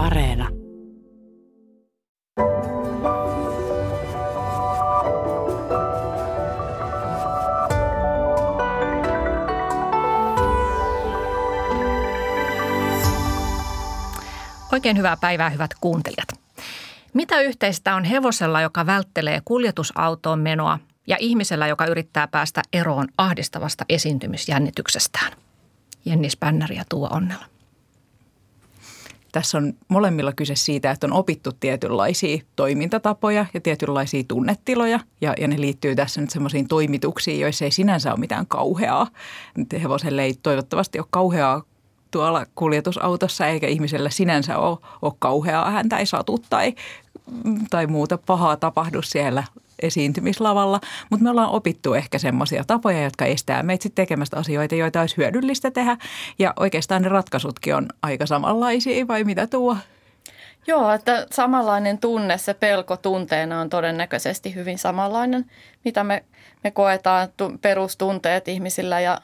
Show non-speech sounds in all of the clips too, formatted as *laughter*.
Areena. Oikein hyvää päivää, hyvät kuuntelijat. Mitä yhteistä on hevosella, joka välttelee kuljetusautoon menoa ja ihmisellä, joka yrittää päästä eroon ahdistavasta esiintymisjännityksestään? Jenni Spännäri ja Tuo Onnella. Tässä on molemmilla kyse siitä, että on opittu tietynlaisia toimintatapoja ja tietynlaisia tunnetiloja. Ja, ja ne liittyy tässä nyt semmoisiin toimituksiin, joissa ei sinänsä ole mitään kauheaa. Hevoselle ei toivottavasti ole kauheaa tuolla kuljetusautossa eikä ihmisellä sinänsä ole, ole kauheaa häntä ei satu tai, tai muuta pahaa tapahdu siellä esiintymislavalla, mutta me ollaan opittu ehkä semmoisia tapoja, jotka estää meitä sitten tekemästä asioita, joita olisi hyödyllistä tehdä. Ja oikeastaan ne ratkaisutkin on aika samanlaisia, vai mitä tuo? Joo, että samanlainen tunne, se pelko tunteena on todennäköisesti hyvin samanlainen, mitä me, me koetaan perustunteet ihmisillä ja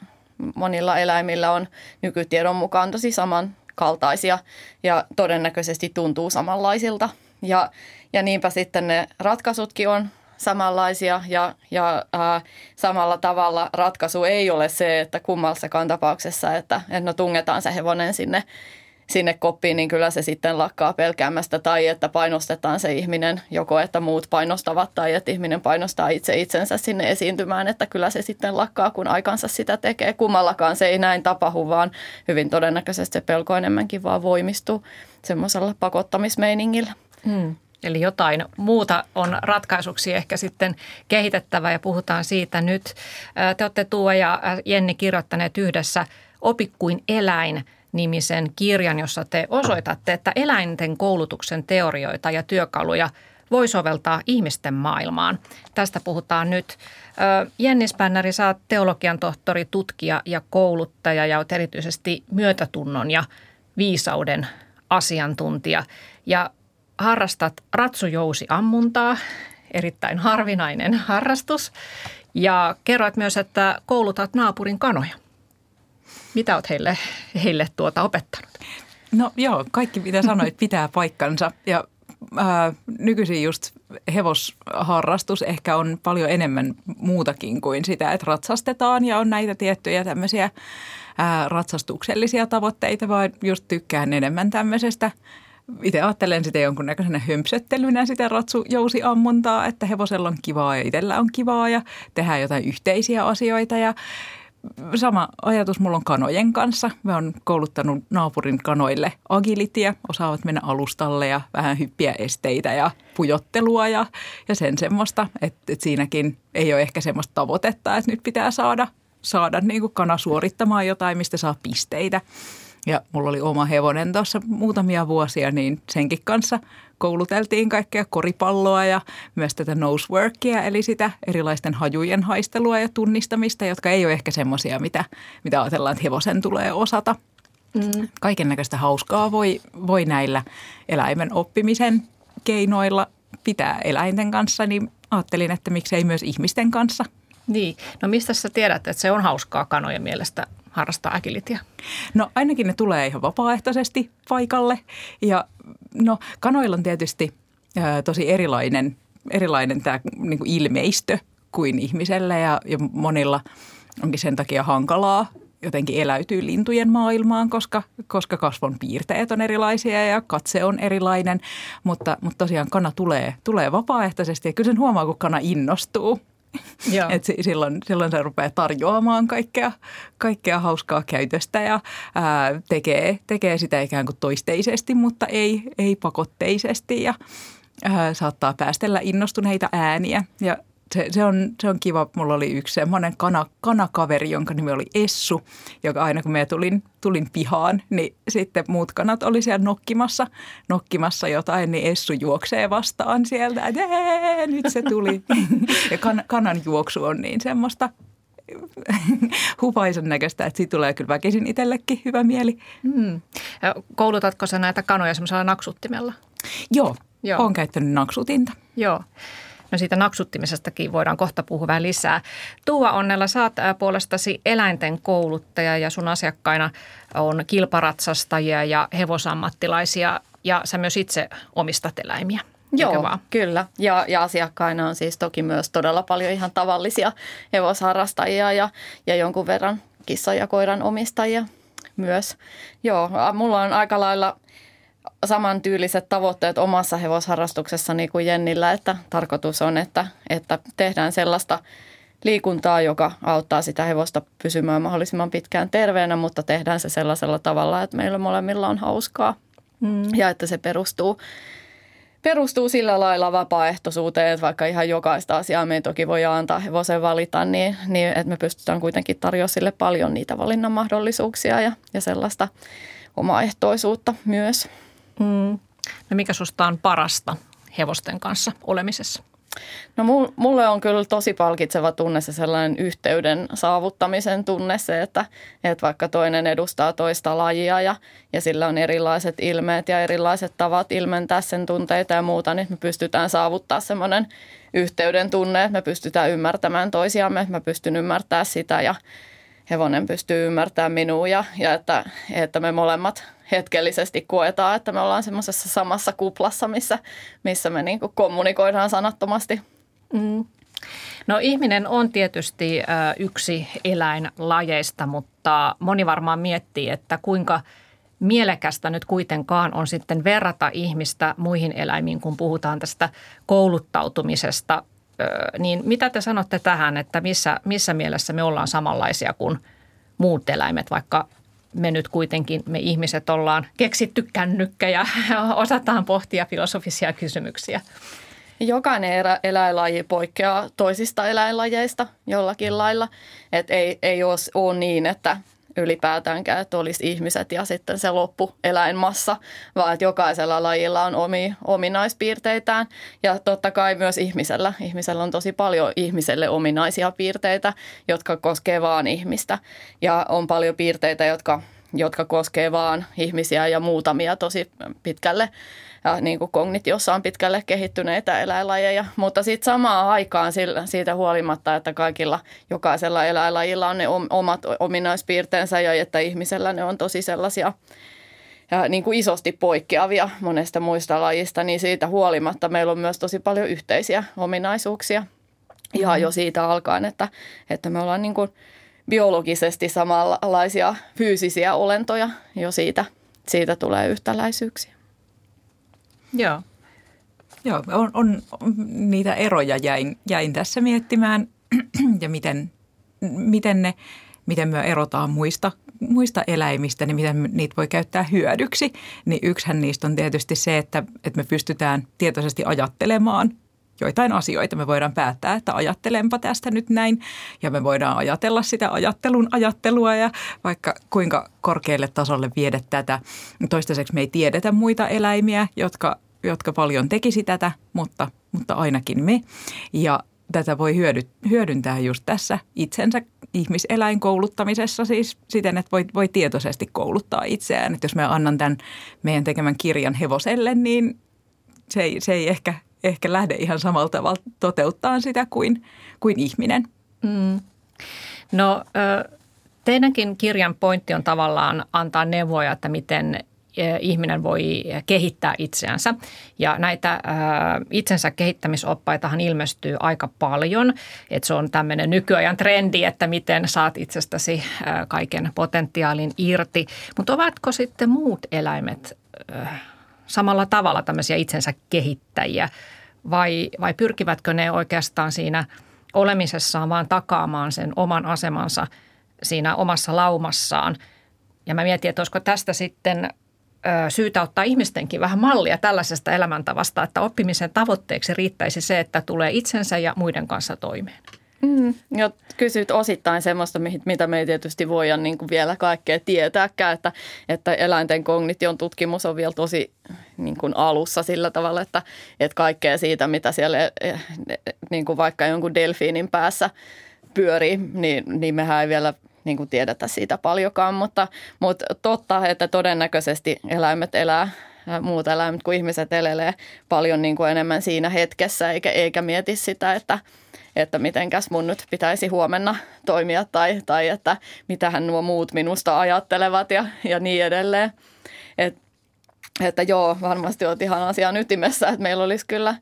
monilla eläimillä on nykytiedon mukaan tosi samankaltaisia ja todennäköisesti tuntuu samanlaisilta. Ja, ja niinpä sitten ne ratkaisutkin on samanlaisia ja, ja ää, samalla tavalla ratkaisu ei ole se, että kummassakaan tapauksessa, että, että no tungetaan se hevonen sinne sinne koppiin, niin kyllä se sitten lakkaa pelkäämästä tai että painostetaan se ihminen, joko että muut painostavat tai että ihminen painostaa itse itsensä sinne esiintymään, että kyllä se sitten lakkaa, kun aikansa sitä tekee. Kummallakaan se ei näin tapahdu, vaan hyvin todennäköisesti se pelko enemmänkin vaan voimistuu semmoisella pakottamismeiningillä. Hmm. Eli jotain muuta on ratkaisuksi ehkä sitten kehitettävä ja puhutaan siitä nyt. Te olette Tuo ja Jenni kirjoittaneet yhdessä Opi kuin eläin – nimisen kirjan, jossa te osoitatte, että eläinten koulutuksen teorioita ja työkaluja voi soveltaa ihmisten maailmaan. Tästä puhutaan nyt. Jenni Spännäri, sä oot teologian tohtori, tutkija ja kouluttaja ja oot erityisesti myötätunnon ja viisauden asiantuntija. Ja harrastat ratsujousiammuntaa, erittäin harvinainen harrastus. Ja kerroit myös, että koulutat naapurin kanoja. Mitä olet heille, heille tuota opettanut? No joo, kaikki mitä sanoit *laughs* pitää paikkansa ja ää, nykyisin just hevosharrastus ehkä on paljon enemmän muutakin kuin sitä, että ratsastetaan ja on näitä tiettyjä tämmöisiä ää, ratsastuksellisia tavoitteita, vaan just tykkään enemmän tämmöisestä itse ajattelen sitä jonkunnäköisenä hömpsöttelynä sitä ratsujousiammuntaa, että hevosella on kivaa ja itsellä on kivaa ja tehdään jotain yhteisiä asioita ja sama ajatus mulla on kanojen kanssa. Mä oon kouluttanut naapurin kanoille agilitia, osaavat mennä alustalle ja vähän hyppiä esteitä ja pujottelua ja, ja sen semmoista, että, että siinäkin ei ole ehkä semmoista tavoitetta, että nyt pitää saada, saada niin kuin kana suorittamaan jotain, mistä saa pisteitä. Ja mulla oli oma hevonen tuossa muutamia vuosia, niin senkin kanssa kouluteltiin kaikkea koripalloa ja myös tätä noseworkia, eli sitä erilaisten hajujen haistelua ja tunnistamista, jotka ei ole ehkä semmoisia, mitä, mitä ajatellaan, että hevosen tulee osata. Mm. Kaiken näköistä hauskaa voi, voi näillä eläimen oppimisen keinoilla pitää eläinten kanssa, niin ajattelin, että miksei myös ihmisten kanssa. Niin, no mistä sä tiedät, että se on hauskaa kanojen mielestä harrastaa agilitia? No ainakin ne tulee ihan vapaaehtoisesti paikalle ja no kanoilla on tietysti ää, tosi erilainen, erilainen tämä niin kuin ilmeistö kuin ihmisellä ja, ja monilla onkin sen takia hankalaa jotenkin eläytyy lintujen maailmaan, koska, koska kasvon piirteet on erilaisia ja katse on erilainen. Mutta, mutta tosiaan kana tulee, tulee vapaaehtoisesti ja kyllä sen huomaa, kun kana innostuu. *laughs* Et silloin, silloin se rupeaa tarjoamaan kaikkea, kaikkea hauskaa käytöstä ja ää, tekee, tekee sitä ikään kuin toisteisesti, mutta ei, ei pakotteisesti ja ää, saattaa päästellä innostuneita ääniä. Ja se, se, on, se on kiva. Mulla oli yksi semmoinen kana, kanakaveri, jonka nimi oli Essu, joka aina kun me tulin, tulin pihaan, niin sitten muut kanat oli siellä nokkimassa, nokkimassa jotain, niin Essu juoksee vastaan sieltä, että nyt se tuli. *laughs* ja kan, kanan juoksu on niin semmoista *laughs* hupaisen näköistä, että siitä tulee kyllä väkisin itsellekin hyvä mieli. Hmm. Koulutatko sä näitä kanoja semmoisella naksuttimella? Joo, Joo. olen käyttänyt naksutinta. Joo. No siitä naksuttimisestakin voidaan kohta puhua vähän lisää. Tuua Onnella, saat puolestasi eläinten kouluttaja ja sun asiakkaina on kilparatsastajia ja hevosammattilaisia. ja sä myös itse omistat eläimiä. Joo, vaan? kyllä. Ja, ja asiakkaina on siis toki myös todella paljon ihan tavallisia hevosharrastajia ja, ja jonkun verran kissa- ja koiran omistajia myös. Joo, mulla on aika lailla samantyyliset tavoitteet omassa hevosharrastuksessani kuin Jennillä, että tarkoitus on, että, että tehdään sellaista liikuntaa, joka auttaa sitä hevosta pysymään mahdollisimman pitkään terveenä, mutta tehdään se sellaisella tavalla, että meillä molemmilla on hauskaa mm. ja että se perustuu perustuu sillä lailla vapaaehtoisuuteen, että vaikka ihan jokaista asiaa me toki voi antaa hevosen valita, niin, niin että me pystytään kuitenkin tarjoamaan sille paljon niitä valinnan mahdollisuuksia ja, ja sellaista omaehtoisuutta myös. Mm. No mikä susta on parasta hevosten kanssa olemisessa? No mulle on kyllä tosi palkitseva tunne se sellainen yhteyden saavuttamisen tunne se, että, että vaikka toinen edustaa toista lajia ja, ja sillä on erilaiset ilmeet ja erilaiset tavat ilmentää sen tunteita ja muuta, niin me pystytään saavuttaa semmoinen yhteyden tunne, että me pystytään ymmärtämään toisiamme, että mä pystyn ymmärtämään sitä ja hevonen pystyy ymmärtämään minua ja, ja että, että me molemmat hetkellisesti koetaan, että me ollaan semmoisessa samassa kuplassa, missä, missä me niin kommunikoidaan sanattomasti. Mm. No ihminen on tietysti yksi eläinlajeista, mutta moni varmaan miettii, että kuinka mielekästä nyt kuitenkaan on sitten verrata ihmistä muihin eläimiin, kun puhutaan tästä kouluttautumisesta. Niin mitä te sanotte tähän, että missä, missä mielessä me ollaan samanlaisia kuin muut eläimet, vaikka me nyt kuitenkin, me ihmiset ollaan keksitty kännykkä ja *laughs* osataan pohtia filosofisia kysymyksiä. Jokainen erä, eläinlaji poikkeaa toisista eläinlajeista jollakin lailla. Et ei, ei ole, niin, että ylipäätäänkään, että olisi ihmiset ja sitten se loppu eläinmassa, vaan että jokaisella lajilla on omi, ominaispiirteitään. Ja totta kai myös ihmisellä. Ihmisellä on tosi paljon ihmiselle ominaisia piirteitä, jotka koskee vaan ihmistä. Ja on paljon piirteitä, jotka, jotka koskee vaan ihmisiä ja muutamia tosi pitkälle ja niin kuin kognitiossa on pitkälle kehittyneitä eläinlajeja, mutta sitten samaan aikaan siitä huolimatta, että kaikilla jokaisella eläinlajilla on ne omat ominaispiirteensä ja että ihmisellä ne on tosi sellaisia ja niin kuin isosti poikkeavia monesta muista lajista, niin siitä huolimatta meillä on myös tosi paljon yhteisiä ominaisuuksia. Ihan jo siitä alkaen, että, että me ollaan niin kuin biologisesti samanlaisia fyysisiä olentoja jo siitä, siitä tulee yhtäläisyyksiä. Joo. Joo, on, on, niitä eroja jäin, jäin tässä miettimään *clears throat* ja miten, miten ne miten me erotaan muista, muista eläimistä, niin miten niitä voi käyttää hyödyksi. Niin yksihän niistä on tietysti se, että, että me pystytään tietoisesti ajattelemaan joitain asioita. Me voidaan päättää, että ajattelenpa tästä nyt näin ja me voidaan ajatella sitä ajattelun ajattelua ja vaikka kuinka korkealle tasolle viedä tätä. Toistaiseksi me ei tiedetä muita eläimiä, jotka, jotka paljon tekisi tätä, mutta, mutta ainakin me. Ja tätä voi hyödy, hyödyntää just tässä itsensä ihmiseläinkouluttamisessa siis siten, että voi, voi tietoisesti kouluttaa itseään. Että jos mä annan tämän meidän tekemän kirjan hevoselle, niin se ei, se ei ehkä ehkä lähde ihan samalla tavalla toteuttaa sitä kuin, kuin ihminen. Mm. No teidänkin kirjan pointti on tavallaan antaa neuvoja, että miten ihminen voi kehittää itseänsä. Ja näitä itsensä kehittämisoppaitahan ilmestyy aika paljon. Että se on tämmöinen nykyajan trendi, että miten saat itsestäsi kaiken potentiaalin irti. Mutta ovatko sitten muut eläimet samalla tavalla tämmöisiä itsensä kehittäjiä vai, vai pyrkivätkö ne oikeastaan siinä olemisessaan vaan takaamaan sen oman asemansa siinä omassa laumassaan. Ja mä mietin, että olisiko tästä sitten syytä ottaa ihmistenkin vähän mallia tällaisesta elämäntavasta, että oppimisen tavoitteeksi riittäisi se, että tulee itsensä ja muiden kanssa toimeen. Mm, ja kysyt osittain semmoista, mitä me ei tietysti voida niin kuin vielä kaikkea tietääkään, että, että eläinten kognition tutkimus on vielä tosi niin kuin alussa sillä tavalla, että, että kaikkea siitä, mitä siellä eh, niin kuin vaikka jonkun delfiinin päässä pyörii, niin, niin mehän ei vielä niin kuin tiedetä siitä paljonkaan, mutta, mutta totta, että todennäköisesti eläimet elää muut eläimet kuin ihmiset elelee paljon niin kuin enemmän siinä hetkessä, eikä, eikä mieti sitä, että, että mitenkäs mun nyt pitäisi huomenna toimia tai, tai että mitähän nuo muut minusta ajattelevat ja, ja niin edelleen. Et, että joo, varmasti olet ihan asian ytimessä, että meillä olisi kyllä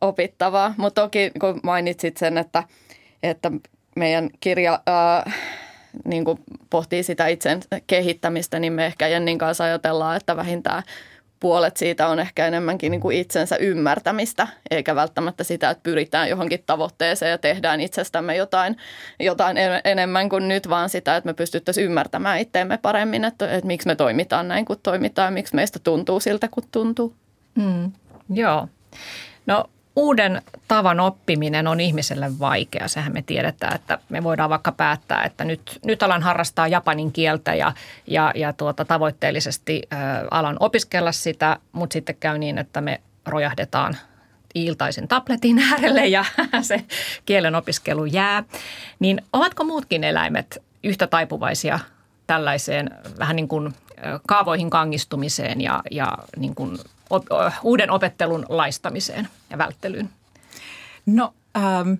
opittavaa. Mutta toki kun mainitsit sen, että, että meidän kirja ää, niin kuin pohtii sitä itsen kehittämistä, niin me ehkä Jennin kanssa ajatellaan, että vähintään puolet siitä on ehkä enemmänkin niin kuin itsensä ymmärtämistä, eikä välttämättä sitä, että pyritään johonkin tavoitteeseen ja tehdään itsestämme jotain, jotain enemmän kuin nyt, vaan sitä, että me pystyttäisiin ymmärtämään itteemme paremmin, että, että miksi me toimitaan näin kuin toimitaan miksi meistä tuntuu siltä kuin tuntuu. Mm, joo. No uuden tavan oppiminen on ihmiselle vaikea. Sehän me tiedetään, että me voidaan vaikka päättää, että nyt, nyt alan harrastaa japanin kieltä ja, ja, ja tuota, tavoitteellisesti ä, alan opiskella sitä, mutta sitten käy niin, että me rojahdetaan iltaisin tabletin *laughs* äärelle ja *laughs* se kielen opiskelu jää. Niin ovatko muutkin eläimet yhtä taipuvaisia tällaiseen vähän niin kuin kaavoihin kangistumiseen ja, ja niin kuin op, uuden opettelun laistamiseen ja välttelyyn? No ähm,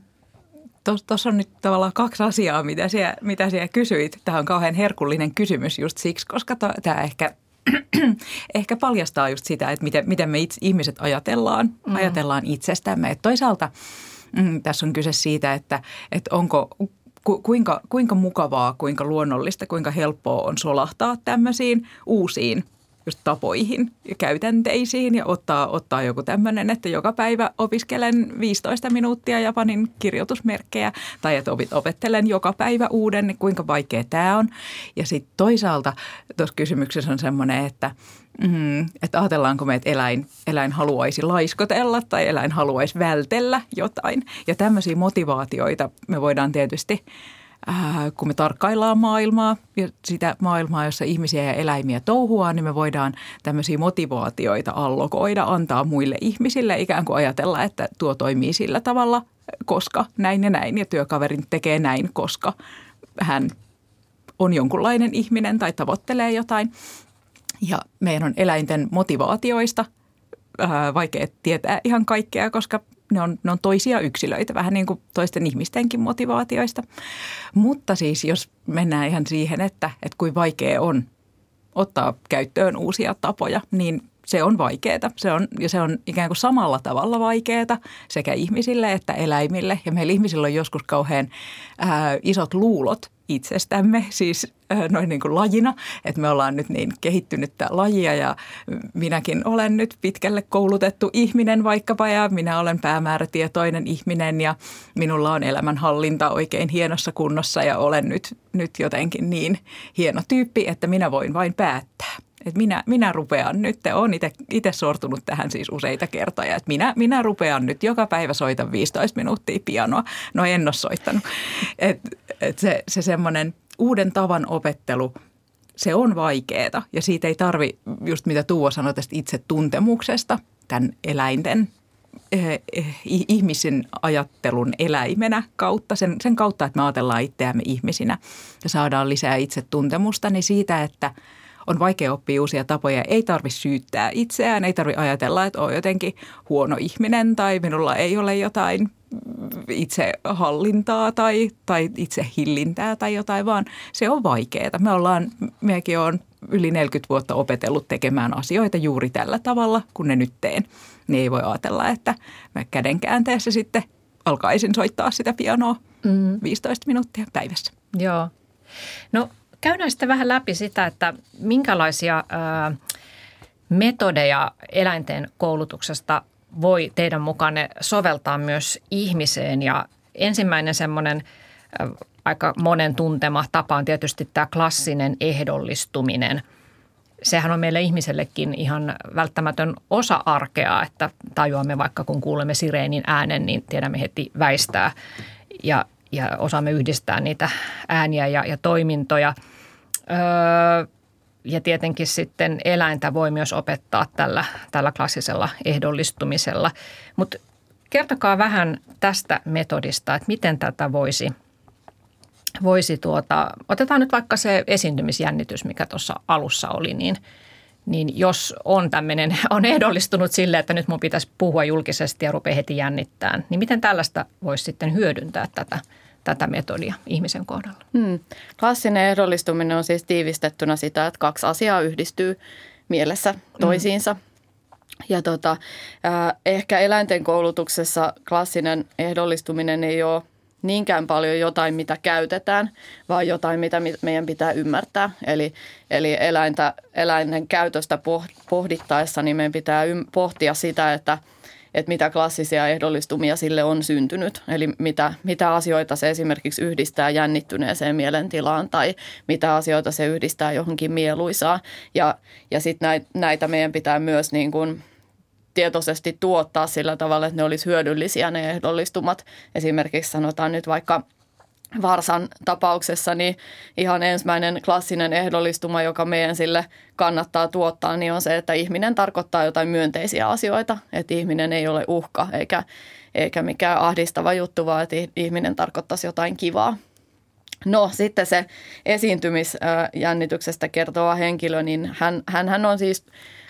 tuossa on nyt tavallaan kaksi asiaa, mitä siellä, mitä siellä kysyit. Tämä on kauhean herkullinen kysymys just siksi, koska tämä ehkä *clears throat* ehkä paljastaa just sitä, että miten, miten me itse, ihmiset ajatellaan, mm. ajatellaan itsestämme. Et toisaalta mm, tässä on kyse siitä, että, että onko ku, kuinka, kuinka mukavaa, kuinka luonnollista, kuinka helppoa on solahtaa tämmöisiin uusiin just tapoihin ja käytänteisiin ja ottaa, ottaa joku tämmöinen, että joka päivä opiskelen 15 minuuttia Japanin kirjoitusmerkkejä tai että opettelen joka päivä uuden, niin kuinka vaikea tämä on. Ja sitten toisaalta tuossa kysymyksessä on semmoinen, että, mm, että ajatellaanko me, että eläin, eläin haluaisi laiskotella tai eläin haluaisi vältellä jotain. Ja tämmöisiä motivaatioita me voidaan tietysti – äh, kun me tarkkaillaan maailmaa ja sitä maailmaa, jossa ihmisiä ja eläimiä touhuaa, niin me voidaan tämmöisiä motivaatioita allokoida, antaa muille ihmisille, ikään kuin ajatella, että tuo toimii sillä tavalla, koska näin ja näin ja työkaverin tekee näin, koska hän on jonkunlainen ihminen tai tavoittelee jotain. Ja meidän on eläinten motivaatioista ää, vaikea tietää ihan kaikkea, koska ne on, ne on toisia yksilöitä, vähän niin kuin toisten ihmistenkin motivaatioista. Mutta siis jos mennään ihan siihen, että, että kuin vaikea on ottaa käyttöön uusia tapoja, niin se on vaikeaa. Se on, ja se on ikään kuin samalla tavalla vaikeaa sekä ihmisille että eläimille. Ja meillä ihmisillä on joskus kauhean ää, isot luulot itsestämme, siis noin niin kuin lajina, että me ollaan nyt niin kehittynyttä lajia ja minäkin olen nyt pitkälle koulutettu ihminen vaikkapa ja minä olen päämäärätietoinen ihminen ja minulla on elämänhallinta oikein hienossa kunnossa ja olen nyt, nyt jotenkin niin hieno tyyppi, että minä voin vain päättää. Et minä, minä rupean nyt, olen itse sortunut tähän siis useita kertoja, että minä, minä rupean nyt joka päivä soitan 15 minuuttia pianoa. No en ole soittanut. Et, et se, se semmoinen uuden tavan opettelu, se on vaikeaa ja siitä ei tarvi, just mitä Tuo sanoi tästä itse tuntemuksesta, tämän eläinten eh, eh, ihmisen ajattelun eläimenä kautta, sen, sen kautta, että me ajatellaan itseämme ihmisinä ja saadaan lisää itsetuntemusta, niin siitä, että – on vaikea oppia uusia tapoja. Ei tarvitse syyttää itseään, ei tarvitse ajatella, että on jotenkin huono ihminen tai minulla ei ole jotain itsehallintaa tai, tai hillintää tai jotain, vaan se on vaikeaa. Me ollaan, mekin on yli 40 vuotta opetellut tekemään asioita juuri tällä tavalla, kun ne nyt teen. Niin ei voi ajatella, että mä käden käänteessä sitten alkaisin soittaa sitä pianoa mm. 15 minuuttia päivässä. Joo. No käydään sitten vähän läpi sitä, että minkälaisia metodeja eläinten koulutuksesta voi teidän mukaan soveltaa myös ihmiseen. Ja ensimmäinen semmoinen aika monen tuntema tapa on tietysti tämä klassinen ehdollistuminen. Sehän on meille ihmisellekin ihan välttämätön osa arkea, että tajuamme vaikka kun kuulemme sireenin äänen, niin tiedämme heti väistää ja ja osaamme yhdistää niitä ääniä ja, ja toimintoja. Öö, ja tietenkin sitten eläintä voi myös opettaa tällä, tällä klassisella ehdollistumisella. Mutta kertokaa vähän tästä metodista, että miten tätä voisi, voisi tuota, otetaan nyt vaikka se esiintymisjännitys, mikä tuossa alussa oli, niin, niin jos on tämmöinen, *laughs* on ehdollistunut sille, että nyt mun pitäisi puhua julkisesti ja rupeaa heti jännittämään, niin miten tällaista voisi sitten hyödyntää tätä – tätä metodia ihmisen kohdalla. Hmm. Klassinen ehdollistuminen on siis tiivistettynä sitä, että kaksi asiaa yhdistyy. mielessä toisiinsa. Mm. Ja tota, äh, ehkä eläinten koulutuksessa klassinen ehdollistuminen ei ole niinkään paljon jotain, mitä käytetään, vaan jotain, mitä meidän pitää ymmärtää. Eli, eli eläintä, eläinten käytöstä pohdittaessa niin meidän pitää pohtia sitä, että, että mitä klassisia ehdollistumia sille on syntynyt. Eli mitä, mitä asioita se esimerkiksi yhdistää jännittyneeseen mielentilaan tai mitä asioita se yhdistää johonkin mieluisaan. Ja, ja sitten näitä, näitä meidän pitää myös niin kuin tietoisesti tuottaa sillä tavalla, että ne olisi hyödyllisiä ne ehdollistumat. Esimerkiksi sanotaan nyt vaikka Varsan tapauksessa niin ihan ensimmäinen klassinen ehdollistuma, joka meidän sille kannattaa tuottaa, niin on se, että ihminen tarkoittaa jotain myönteisiä asioita, että ihminen ei ole uhka eikä, eikä mikään ahdistava juttu, vaan että ihminen tarkoittaisi jotain kivaa. No sitten se esiintymisjännityksestä kertova henkilö, niin hän, hän on siis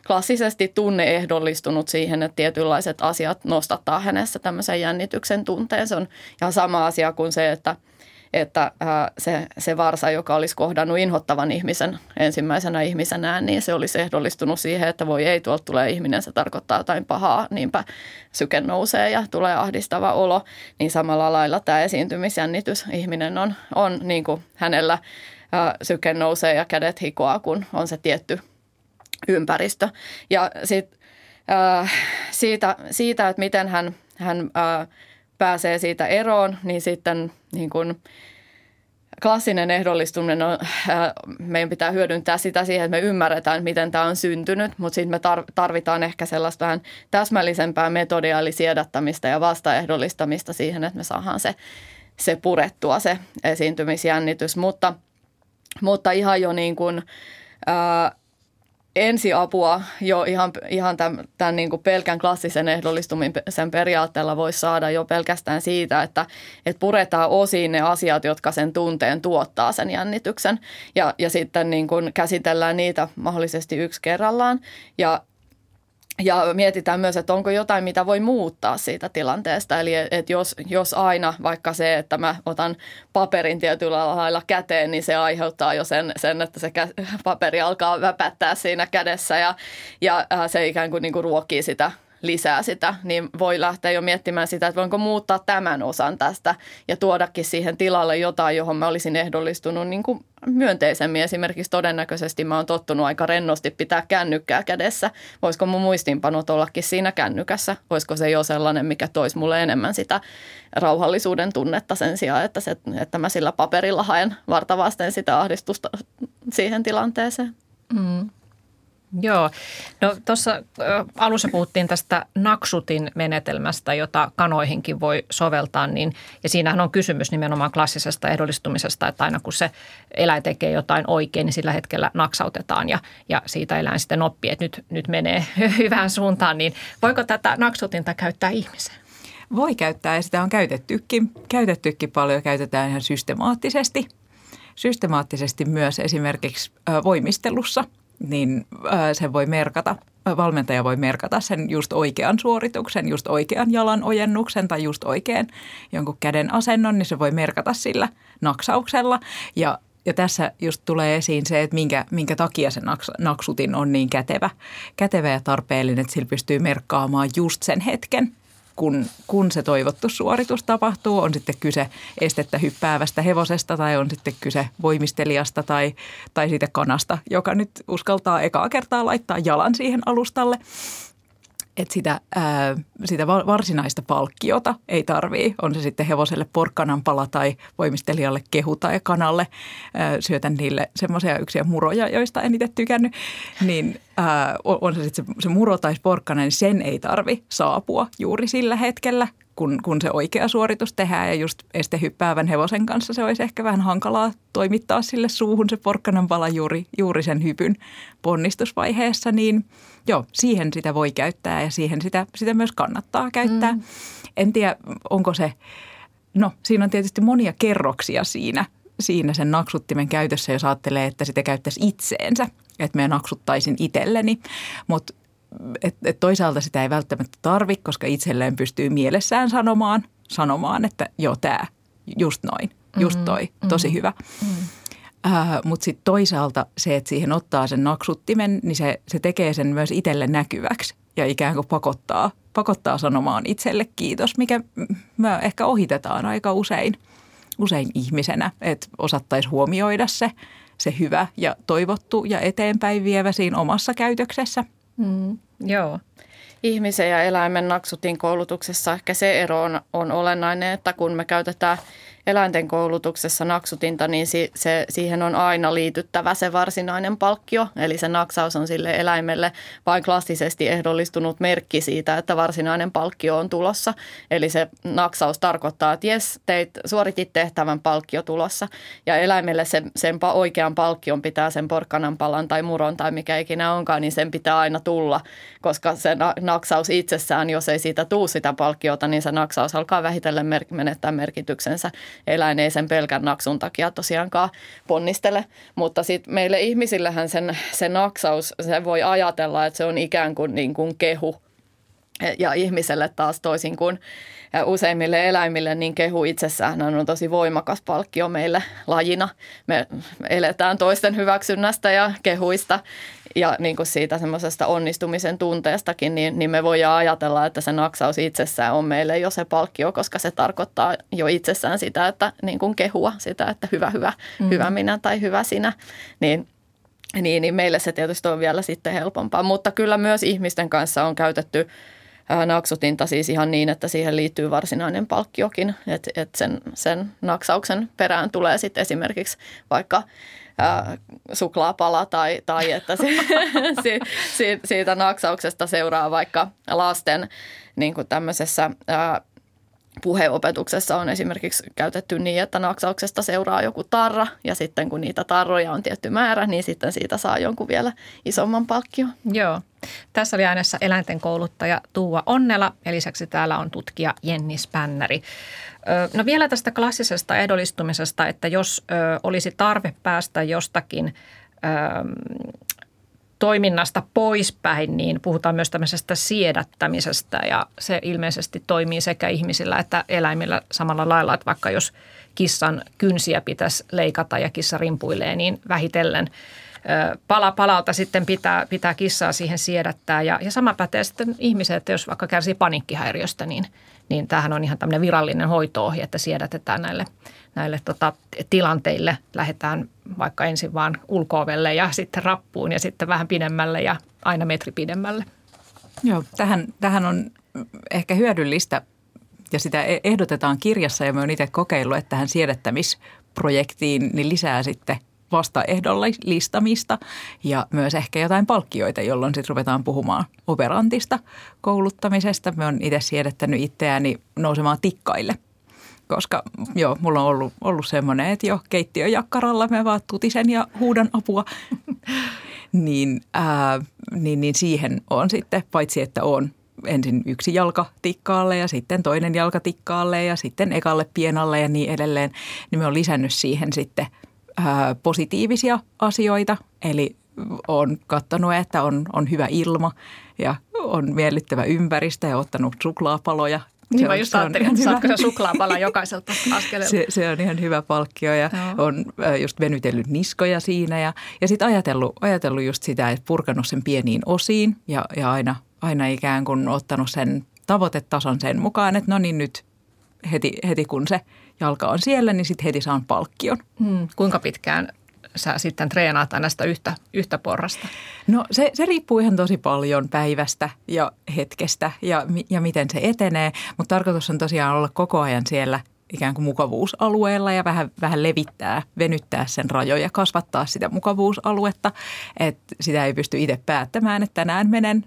klassisesti tunneehdollistunut siihen, että tietynlaiset asiat nostattaa hänessä tämmöisen jännityksen tunteen. Se on ihan sama asia kuin se, että, että se, se varsa, joka olisi kohdannut inhottavan ihmisen ensimmäisenä ihmisenä, niin se olisi ehdollistunut siihen, että voi ei, tuolta tulee ihminen, se tarkoittaa jotain pahaa, niinpä syke nousee ja tulee ahdistava olo. Niin samalla lailla tämä esiintymisjännitys, ihminen on, on niin kuin hänellä syke nousee ja kädet hikoaa, kun on se tietty ympäristö. Ja sit, äh, siitä, siitä, että miten hän, hän äh, pääsee siitä eroon, niin sitten niin kun, klassinen ehdollistuminen on, äh, meidän pitää hyödyntää sitä siihen, että me ymmärretään, miten tämä on syntynyt, mutta sitten me tarvitaan ehkä sellaista vähän täsmällisempää metodia, eli siedättämistä ja vastaehdollistamista siihen, että me saadaan se, se purettua, se esiintymisjännitys. Mutta, mutta ihan jo niin kuin, äh, ensiapua jo ihan, ihan tämän, tämän niin kuin pelkän klassisen ehdollistumisen periaatteella voisi saada jo pelkästään siitä, että, että puretaan osiin ne asiat, jotka sen tunteen tuottaa sen jännityksen. Ja, ja sitten niin kuin käsitellään niitä mahdollisesti yksi kerrallaan. Ja ja mietitään myös, että onko jotain, mitä voi muuttaa siitä tilanteesta. Eli että jos, jos aina vaikka se, että mä otan paperin tietyllä lailla käteen, niin se aiheuttaa jo sen, sen että se paperi alkaa väpättää siinä kädessä ja, ja se ikään kuin, niin kuin ruokkii sitä lisää sitä, niin voi lähteä jo miettimään sitä, että voinko muuttaa tämän osan tästä ja tuodakin siihen tilalle jotain, johon mä olisin ehdollistunut niin kuin myönteisemmin. Esimerkiksi todennäköisesti mä oon tottunut aika rennosti pitää kännykkää kädessä. Voisiko mun muistiinpanot ollakin siinä kännykässä? Voisiko se jo sellainen, mikä toisi mulle enemmän sitä rauhallisuuden tunnetta sen sijaan, että, se, että mä sillä paperilla haen vartavasten sitä ahdistusta siihen tilanteeseen. Mm. Joo, no tuossa alussa puhuttiin tästä naksutin menetelmästä, jota kanoihinkin voi soveltaa, niin, ja siinähän on kysymys nimenomaan klassisesta ehdollistumisesta, että aina kun se eläin tekee jotain oikein, niin sillä hetkellä naksautetaan ja, ja siitä eläin sitten oppii, että nyt, nyt menee *laughs* hyvään suuntaan, niin voiko tätä naksutinta käyttää ihmiseen? Voi käyttää ja sitä on käytettykin, käytettykin paljon, käytetään ihan systemaattisesti. Systemaattisesti myös esimerkiksi voimistelussa – niin se voi merkata, valmentaja voi merkata sen just oikean suorituksen, just oikean jalan ojennuksen tai just oikean jonkun käden asennon, niin se voi merkata sillä naksauksella. Ja ja tässä just tulee esiin se, että minkä, minkä takia se naks, naksutin on niin kätevä, kätevä ja tarpeellinen, että sillä pystyy merkkaamaan just sen hetken, kun, kun se toivottu suoritus tapahtuu. On sitten kyse estettä hyppäävästä hevosesta tai on sitten kyse voimistelijasta tai, tai siitä kanasta, joka nyt uskaltaa ekaa kertaa laittaa jalan siihen alustalle että sitä, ää, sitä varsinaista palkkiota ei tarvii. On se sitten hevoselle porkkananpala tai voimistelijalle kehu tai kanalle. Ää, syötän niille semmoisia yksiä muroja, joista en itse tykännyt. Niin ää, on se sitten se, se muro tai porkkana, niin sen ei tarvi saapua juuri sillä hetkellä, kun, kun se oikea suoritus tehdään ja just estehyppäävän hevosen kanssa se olisi ehkä vähän hankalaa toimittaa sille suuhun se porkkanan pala juuri, juuri sen hypyn ponnistusvaiheessa, niin joo, siihen sitä voi käyttää ja siihen sitä, sitä myös kannattaa käyttää. Mm. En tiedä, onko se, no siinä on tietysti monia kerroksia siinä, siinä sen naksuttimen käytössä, jos ajattelee, että sitä käyttäisi itseensä, että me naksuttaisin itselleni, mutta et, et toisaalta sitä ei välttämättä tarvi, koska itselleen pystyy mielessään sanomaan, sanomaan että joo tämä, just noin, just mm-hmm. toi, tosi mm-hmm. hyvä. Mm-hmm. Äh, Mutta sitten toisaalta se, että siihen ottaa sen naksuttimen, niin se, se tekee sen myös itselle näkyväksi ja ikään kuin pakottaa, pakottaa sanomaan itselle kiitos, mikä me ehkä ohitetaan aika usein, usein ihmisenä, että osattaisi huomioida se, se hyvä ja toivottu ja eteenpäin vievä siinä omassa käytöksessä. Mm, joo. Ihmisen ja eläimen naksutin koulutuksessa ehkä se ero on, on olennainen, että kun me käytetään – eläinten koulutuksessa naksutinta, niin si, se, siihen on aina liityttävä se varsinainen palkkio. Eli se naksaus on sille eläimelle vain klassisesti ehdollistunut merkki siitä, että varsinainen palkkio on tulossa. Eli se naksaus tarkoittaa, että jes, teit, suoritit tehtävän palkkio tulossa. Ja eläimelle sen, sen oikean palkkion pitää sen porkkanan palan tai muron tai mikä ikinä onkaan, niin sen pitää aina tulla. Koska se naksaus itsessään, jos ei siitä tuu sitä palkkiota, niin se naksaus alkaa vähitellen mer- menettää merkityksensä eläin ei sen pelkän naksun takia tosiaankaan ponnistele. Mutta sitten meille ihmisillähän sen, se naksaus, se voi ajatella, että se on ikään kuin, niin kuin kehu. Ja ihmiselle taas toisin kuin useimmille eläimille, niin kehu itsessään on tosi voimakas palkkio meille lajina. Me eletään toisten hyväksynnästä ja kehuista ja niin kuin siitä semmoisesta onnistumisen tunteestakin, niin, niin me voidaan ajatella, että se naksaus itsessään on meille jo se palkkio, koska se tarkoittaa jo itsessään sitä, että niin kuin kehua sitä, että hyvä, hyvä, mm. hyvä minä tai hyvä sinä, niin niin, niin meille se tietysti on vielä sitten helpompaa. Mutta kyllä myös ihmisten kanssa on käytetty naksutinta siis ihan niin, että siihen liittyy varsinainen palkkiokin, että et sen, sen naksauksen perään tulee sitten esimerkiksi vaikka ää, suklaapala tai, tai että *laughs* si, si, siitä naksauksesta seuraa vaikka lasten niin kuin tämmöisessä ää, puheopetuksessa on esimerkiksi käytetty niin, että naksauksesta seuraa joku tarra ja sitten kun niitä tarroja on tietty määrä, niin sitten siitä saa jonkun vielä isomman palkkion. Joo. Tässä oli äänessä eläinten kouluttaja Tuua Onnela ja lisäksi täällä on tutkija Jenni Spännäri. No vielä tästä klassisesta ehdollistumisesta, että jos olisi tarve päästä jostakin toiminnasta poispäin, niin puhutaan myös tämmöisestä siedättämisestä ja se ilmeisesti toimii sekä ihmisillä että eläimillä samalla lailla, että vaikka jos kissan kynsiä pitäisi leikata ja kissa rimpuilee, niin vähitellen pala palalta sitten pitää, pitää kissaa siihen siedättää. Ja, ja sama pätee sitten ihmiseen, että jos vaikka kärsii paniikkihäiriöstä, niin, niin tämähän on ihan tämmöinen virallinen hoitoohje, että siedätetään näille, näille tota, tilanteille. Lähdetään vaikka ensin vaan ulkoovelle ja sitten rappuun ja sitten vähän pidemmälle ja aina metri pidemmälle. Joo, tähän, tähän on ehkä hyödyllistä ja sitä e-, ehdotetaan kirjassa ja me on itse kokeillut, että tähän siedettämisprojektiin niin lisää sitten vastaehdollistamista ja myös ehkä jotain palkkioita, jolloin sitten ruvetaan puhumaan operantista kouluttamisesta. Me on itse siedettänyt itseäni nousemaan tikkaille – koska joo, mulla on ollut, ollut semmoinen, että jo keittiöjakkaralla mä vaan tutisen ja huudan apua. *laughs* niin, ää, niin, niin siihen on sitten, paitsi että on ensin yksi jalka tikkaalle ja sitten toinen jalka tikkaalle ja sitten ekalle pienalle ja niin edelleen, niin me on lisännyt siihen sitten ää, positiivisia asioita. Eli on katsonut, että on, on hyvä ilma ja on miellyttävä ympäristö ja ottanut suklaapaloja niin mä just ajattelin, että saatko se suklaapala jokaiselta askeleelta. Se, se on ihan hyvä palkkio ja no. on just venytellyt niskoja siinä ja, ja sitten ajatellut, ajatellut just sitä, että purkanut sen pieniin osiin ja, ja aina, aina ikään kuin ottanut sen tavoitetason sen mukaan, että no niin nyt heti, heti kun se jalka on siellä, niin sitten heti saan palkkion. Hmm. Kuinka pitkään sä sitten treenaat aina sitä yhtä, yhtä porrasta? No se, se riippuu ihan tosi paljon päivästä ja hetkestä ja, ja miten se etenee, mutta tarkoitus on tosiaan olla koko ajan siellä ikään kuin mukavuusalueella ja vähän, vähän levittää, venyttää sen rajoja, kasvattaa sitä mukavuusaluetta, että sitä ei pysty itse päättämään, että tänään menen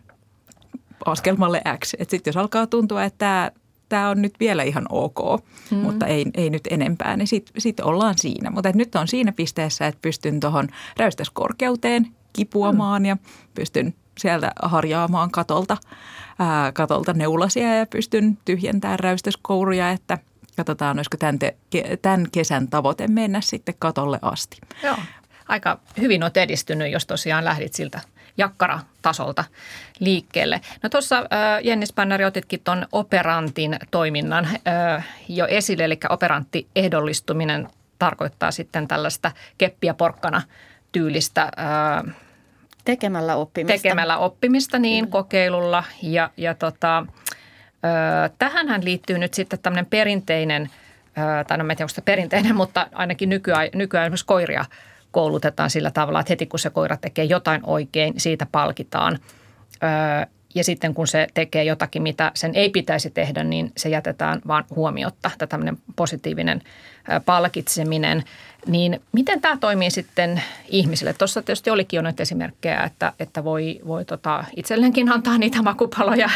askelmalle X. Sitten jos alkaa tuntua, että tämä on nyt vielä ihan ok, mm. mutta ei, ei nyt enempää, niin sitten sit ollaan siinä. Mutta nyt on siinä pisteessä, että pystyn tuohon räysteskorkeuteen kipuamaan mm. ja pystyn sieltä harjaamaan katolta, ää, katolta neulasia ja pystyn tyhjentämään räysteskouluja, että katsotaan, olisiko tämän, te, tämän kesän tavoite mennä sitten katolle asti. Joo, aika hyvin olet edistynyt, jos tosiaan lähdit siltä jakkaratasolta liikkeelle. No tuossa äh, Jenni Spännäri otitkin tuon operantin toiminnan äh, jo esille, eli operantti ehdollistuminen tarkoittaa sitten tällaista keppiä porkkana tyylistä Tekemällä oppimista. Tekemällä oppimista, niin, kokeilulla. Ja, ja tota, tähänhän liittyy nyt sitten tämmöinen perinteinen, tai no en tiedä, onko se perinteinen, *laughs* mutta ainakin nykyään, nykyään esimerkiksi koiria koulutetaan sillä tavalla, että heti kun se koira tekee jotain oikein, siitä palkitaan. Ja sitten kun se tekee jotakin, mitä sen ei pitäisi tehdä, niin se jätetään vaan huomiotta. Tämä tämmöinen positiivinen palkitseminen. Niin miten tämä toimii sitten ihmisille? Tuossa tietysti olikin jo noita esimerkkejä, että, että voi, voi tota itselleenkin antaa niitä makupaloja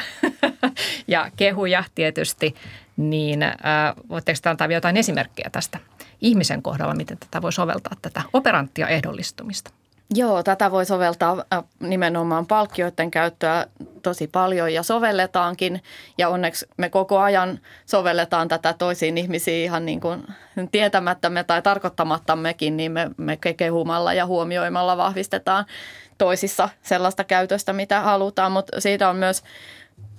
*laughs* ja kehuja tietysti. Niin äh, voitteko antaa jotain esimerkkejä tästä ihmisen kohdalla, miten tätä voi soveltaa, tätä operanttia ehdollistumista? Joo, tätä voi soveltaa äh, nimenomaan palkkioiden käyttöä tosi paljon ja sovelletaankin. Ja onneksi me koko ajan sovelletaan tätä toisiin ihmisiin ihan niin kuin tietämättämme tai tarkoittamattammekin, niin me, me kehumalla ja huomioimalla vahvistetaan toisissa sellaista käytöstä, mitä halutaan. Mutta siitä on myös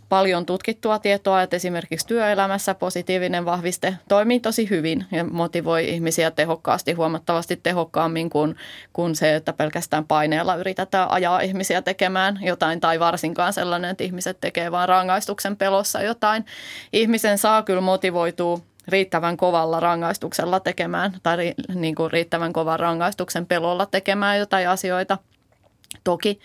paljon tutkittua tietoa, että esimerkiksi työelämässä positiivinen vahviste toimii tosi hyvin ja motivoi ihmisiä tehokkaasti, huomattavasti tehokkaammin kuin, kuin se, että pelkästään paineella yritetään ajaa ihmisiä tekemään jotain tai varsinkaan sellainen, että ihmiset tekee vain rangaistuksen pelossa jotain. Ihmisen saa kyllä motivoitua riittävän kovalla rangaistuksella tekemään tai niin kuin riittävän kovan rangaistuksen pelolla tekemään jotain asioita. Toki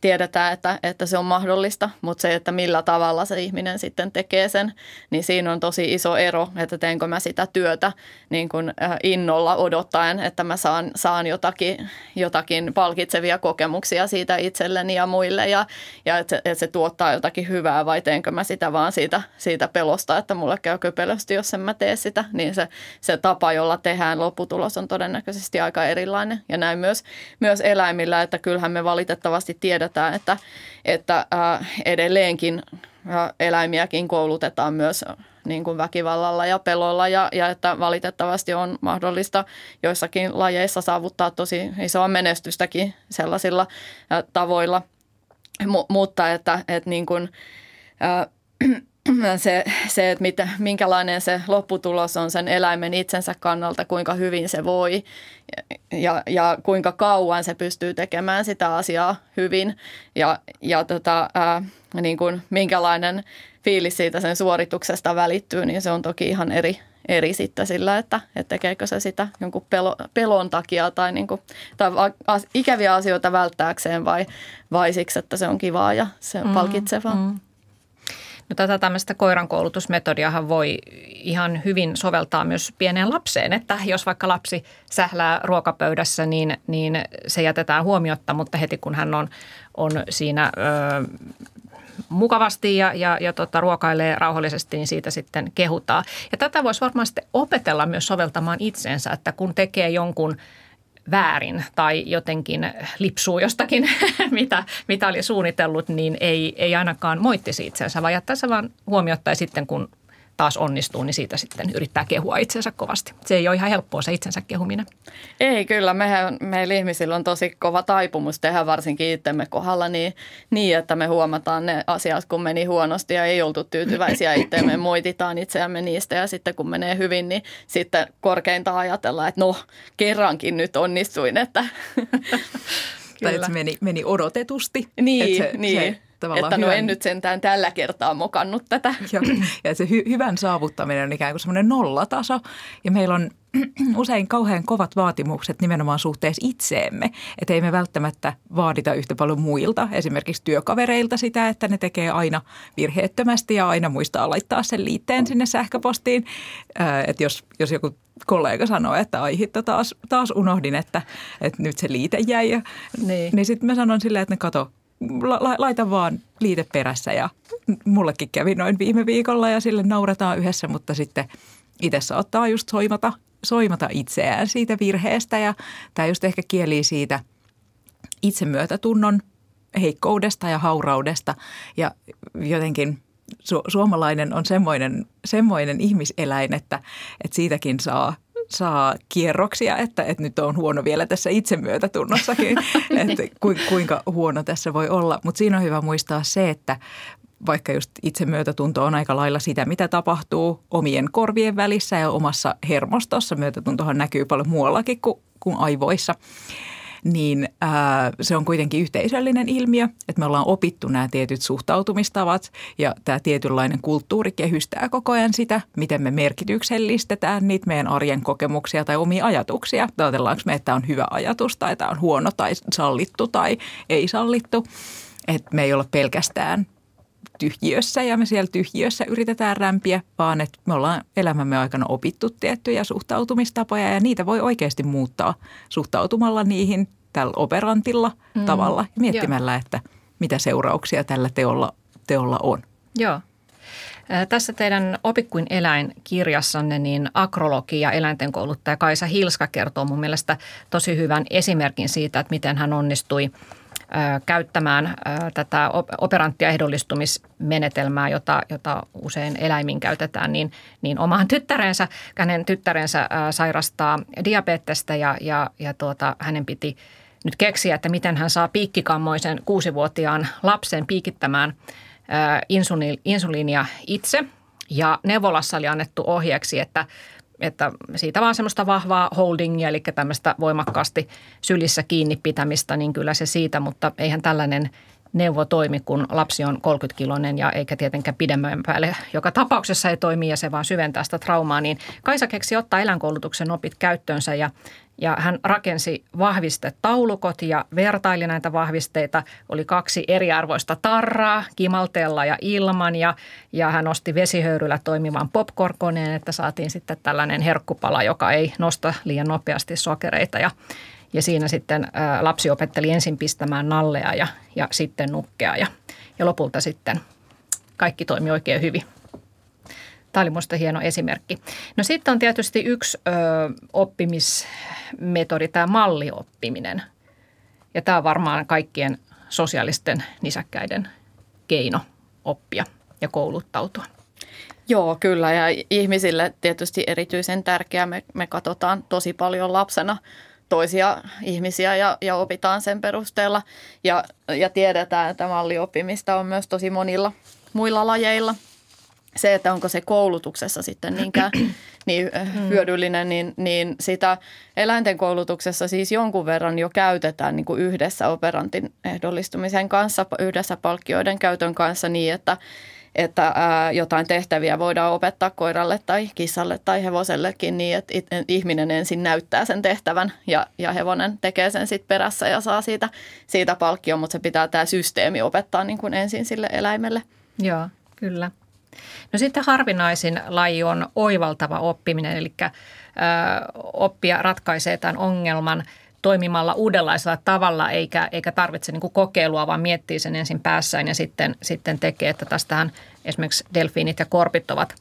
tiedetään, että, että se on mahdollista, mutta se, että millä tavalla se ihminen sitten tekee sen, niin siinä on tosi iso ero, että teenkö mä sitä työtä niin kuin äh, innolla odottaen, että mä saan, saan jotakin, jotakin palkitsevia kokemuksia siitä itselleni ja muille ja, ja että, se, että se tuottaa jotakin hyvää vai teenkö mä sitä vaan siitä, siitä pelosta, että mulle käy köpelösti, jos en mä tee sitä, niin se, se tapa, jolla tehdään lopputulos on todennäköisesti aika erilainen. Ja näin myös, myös eläimillä, että kyllähän me valitettavasti tiedetään, tiedetään, että, että äh, edelleenkin äh, eläimiäkin koulutetaan myös niin kuin väkivallalla ja pelolla ja, ja että valitettavasti on mahdollista joissakin lajeissa saavuttaa tosi isoa menestystäkin sellaisilla äh, tavoilla, M- mutta että, että niin kuin, äh, se, se että mitä, minkälainen se lopputulos on sen eläimen itsensä kannalta, kuinka hyvin se voi ja, ja kuinka kauan se pystyy tekemään sitä asiaa hyvin ja, ja tota, ää, niin kuin minkälainen fiilis siitä sen suorituksesta välittyy, niin se on toki ihan eri, eri sitten sillä, että, että tekeekö se sitä jonkun pelo, pelon takia tai, niin kuin, tai ikäviä asioita välttääkseen vai, vai siksi, että se on kivaa ja se on mm, palkitsevaa. Mm. No tätä tämmöistä koirankoulutusmetodiahan voi ihan hyvin soveltaa myös pieneen lapseen, että jos vaikka lapsi sählää ruokapöydässä, niin, niin se jätetään huomiotta, mutta heti kun hän on, on siinä ö, mukavasti ja, ja, ja tota, ruokailee rauhallisesti, niin siitä sitten kehutaan. Ja tätä voisi varmaan sitten opetella myös soveltamaan itseensä, että kun tekee jonkun – väärin tai jotenkin lipsuu jostakin, *laughs* mitä, mitä oli suunnitellut, niin ei, ei ainakaan moittisi itseänsä, vaan jättäisi vaan huomiota sitten kun taas onnistuu, niin siitä sitten yrittää kehua itsensä kovasti. Se ei ole ihan helppoa se itsensä kehuminen. Ei kyllä, mehän, meillä ihmisillä on tosi kova taipumus tehdä varsinkin itsemme kohdalla niin, niin, että me huomataan ne asiat, kun meni huonosti ja ei oltu tyytyväisiä itseämme, moititaan itseämme niistä ja sitten kun menee hyvin, niin sitten korkeinta ajatellaan, että no kerrankin nyt onnistuin, että Tai että se meni, meni odotetusti. Niin, se, niin. Se, tavallaan että no hyvän... en nyt sentään tällä kertaa mokannut tätä. *laughs* Ja, ja se hy, hyvän saavuttaminen on ikään kuin semmoinen nollataso. Ja meillä on *clears throat* usein kauhean kovat vaatimukset nimenomaan suhteessa itseemme. Että ei me välttämättä vaadita yhtä paljon muilta, esimerkiksi työkavereilta sitä, että ne tekee aina virheettömästi ja aina muistaa laittaa sen liitteen sinne sähköpostiin. Että jos, jos joku kollega sanoo, että ai hitto, taas, taas unohdin, että, että nyt se liite jäi. Ja, niin niin sitten mä sanon silleen, että ne kato, la, laita vaan liite perässä ja mullekin kävi noin viime viikolla ja sille nauretaan yhdessä, mutta sitten itse saattaa just soimata, soimata itseään siitä virheestä ja tämä just ehkä kieli siitä itsemyötätunnon heikkoudesta ja hauraudesta. Ja jotenkin su- suomalainen on semmoinen, semmoinen ihmiseläin, että, että siitäkin saa – saa kierroksia, että, että nyt on huono vielä tässä itsemyötätunnossakin, *laughs* että kuinka huono tässä voi olla. Mutta siinä on hyvä muistaa se, että vaikka just itsemyötätunto on aika lailla sitä, mitä tapahtuu omien korvien välissä ja omassa hermostossa. Myötätuntohan näkyy paljon muuallakin kuin, kuin aivoissa niin ää, se on kuitenkin yhteisöllinen ilmiö, että me ollaan opittu nämä tietyt suhtautumistavat ja tämä tietynlainen kulttuuri kehystää koko ajan sitä, miten me merkityksellistetään niitä meidän arjen kokemuksia tai omia ajatuksia. Ajatellaanko me, että tämä on hyvä ajatus tai tämä on huono tai sallittu tai ei sallittu. Että me ei ole pelkästään tyhjiössä ja me siellä tyhjiössä yritetään rämpiä, vaan että me ollaan elämämme aikana opittu tiettyjä suhtautumistapoja ja niitä voi oikeasti muuttaa suhtautumalla niihin tällä operantilla mm. tavalla ja miettimällä, Joo. että mitä seurauksia tällä teolla, teolla on. Joo. Tässä teidän Opikkuin eläin-kirjassanne niin akrologi ja eläinten kouluttaja Kaisa Hilska kertoo mun mielestä tosi hyvän esimerkin siitä, että miten hän onnistui – käyttämään tätä operanttia ehdollistumismenetelmää, jota, jota usein eläimin käytetään, niin, niin omaan tyttärensä, hänen tyttärensä sairastaa diabetesta ja, ja, ja tuota, hänen piti nyt keksiä, että miten hän saa piikkikammoisen kuusivuotiaan lapsen piikittämään insuliinia itse. Ja neuvolassa oli annettu ohjeeksi, että että siitä vaan semmoista vahvaa holdingia, eli tämmöistä voimakkaasti sylissä kiinni pitämistä, niin kyllä se siitä, mutta eihän tällainen neuvo toimi, kun lapsi on 30-kiloinen ja eikä tietenkään pidemmän päälle. Joka tapauksessa ei toimi ja se vaan syventää sitä traumaa, niin Kaisa keksi ottaa eläinkoulutuksen opit käyttöönsä ja ja hän rakensi vahvistetaulukot ja vertaili näitä vahvisteita. Oli kaksi eriarvoista tarraa, kimalteella ja ilman ja, ja hän osti vesihöyryllä toimivan popcorn-koneen, että saatiin sitten tällainen herkkupala, joka ei nosta liian nopeasti sokereita ja ja siinä sitten lapsi opetteli ensin pistämään nallea ja, ja sitten nukkea ja, ja lopulta sitten kaikki toimi oikein hyvin. Tämä oli minusta hieno esimerkki. No sitten on tietysti yksi ö, oppimismetodi, tämä mallioppiminen. Ja tämä on varmaan kaikkien sosiaalisten nisäkkäiden keino oppia ja kouluttautua. Joo, kyllä. Ja ihmisille tietysti erityisen tärkeää. Me, me katsotaan tosi paljon lapsena toisia ihmisiä ja, ja opitaan sen perusteella. Ja, ja tiedetään, että mallioppimista on myös tosi monilla muilla lajeilla – se, että onko se koulutuksessa sitten niinkään *clears throat* niin äh, mm. hyödyllinen, niin, niin sitä eläinten koulutuksessa siis jonkun verran jo käytetään niin kuin yhdessä operantin ehdollistumisen kanssa, yhdessä palkkioiden käytön kanssa niin, että, että ää, jotain tehtäviä voidaan opettaa koiralle tai kissalle tai hevosellekin niin, että it, ihminen ensin näyttää sen tehtävän ja, ja hevonen tekee sen sitten perässä ja saa siitä, siitä palkkion, mutta se pitää tämä systeemi opettaa niin kuin ensin sille eläimelle. Joo, kyllä. No sitten harvinaisin laji on oivaltava oppiminen, eli ö, oppia ratkaisee tämän ongelman toimimalla uudenlaisella tavalla, eikä, eikä tarvitse niin kokeilua, vaan miettii sen ensin päässään ja sitten, sitten tekee, että tästähän esimerkiksi delfiinit ja korpit ovat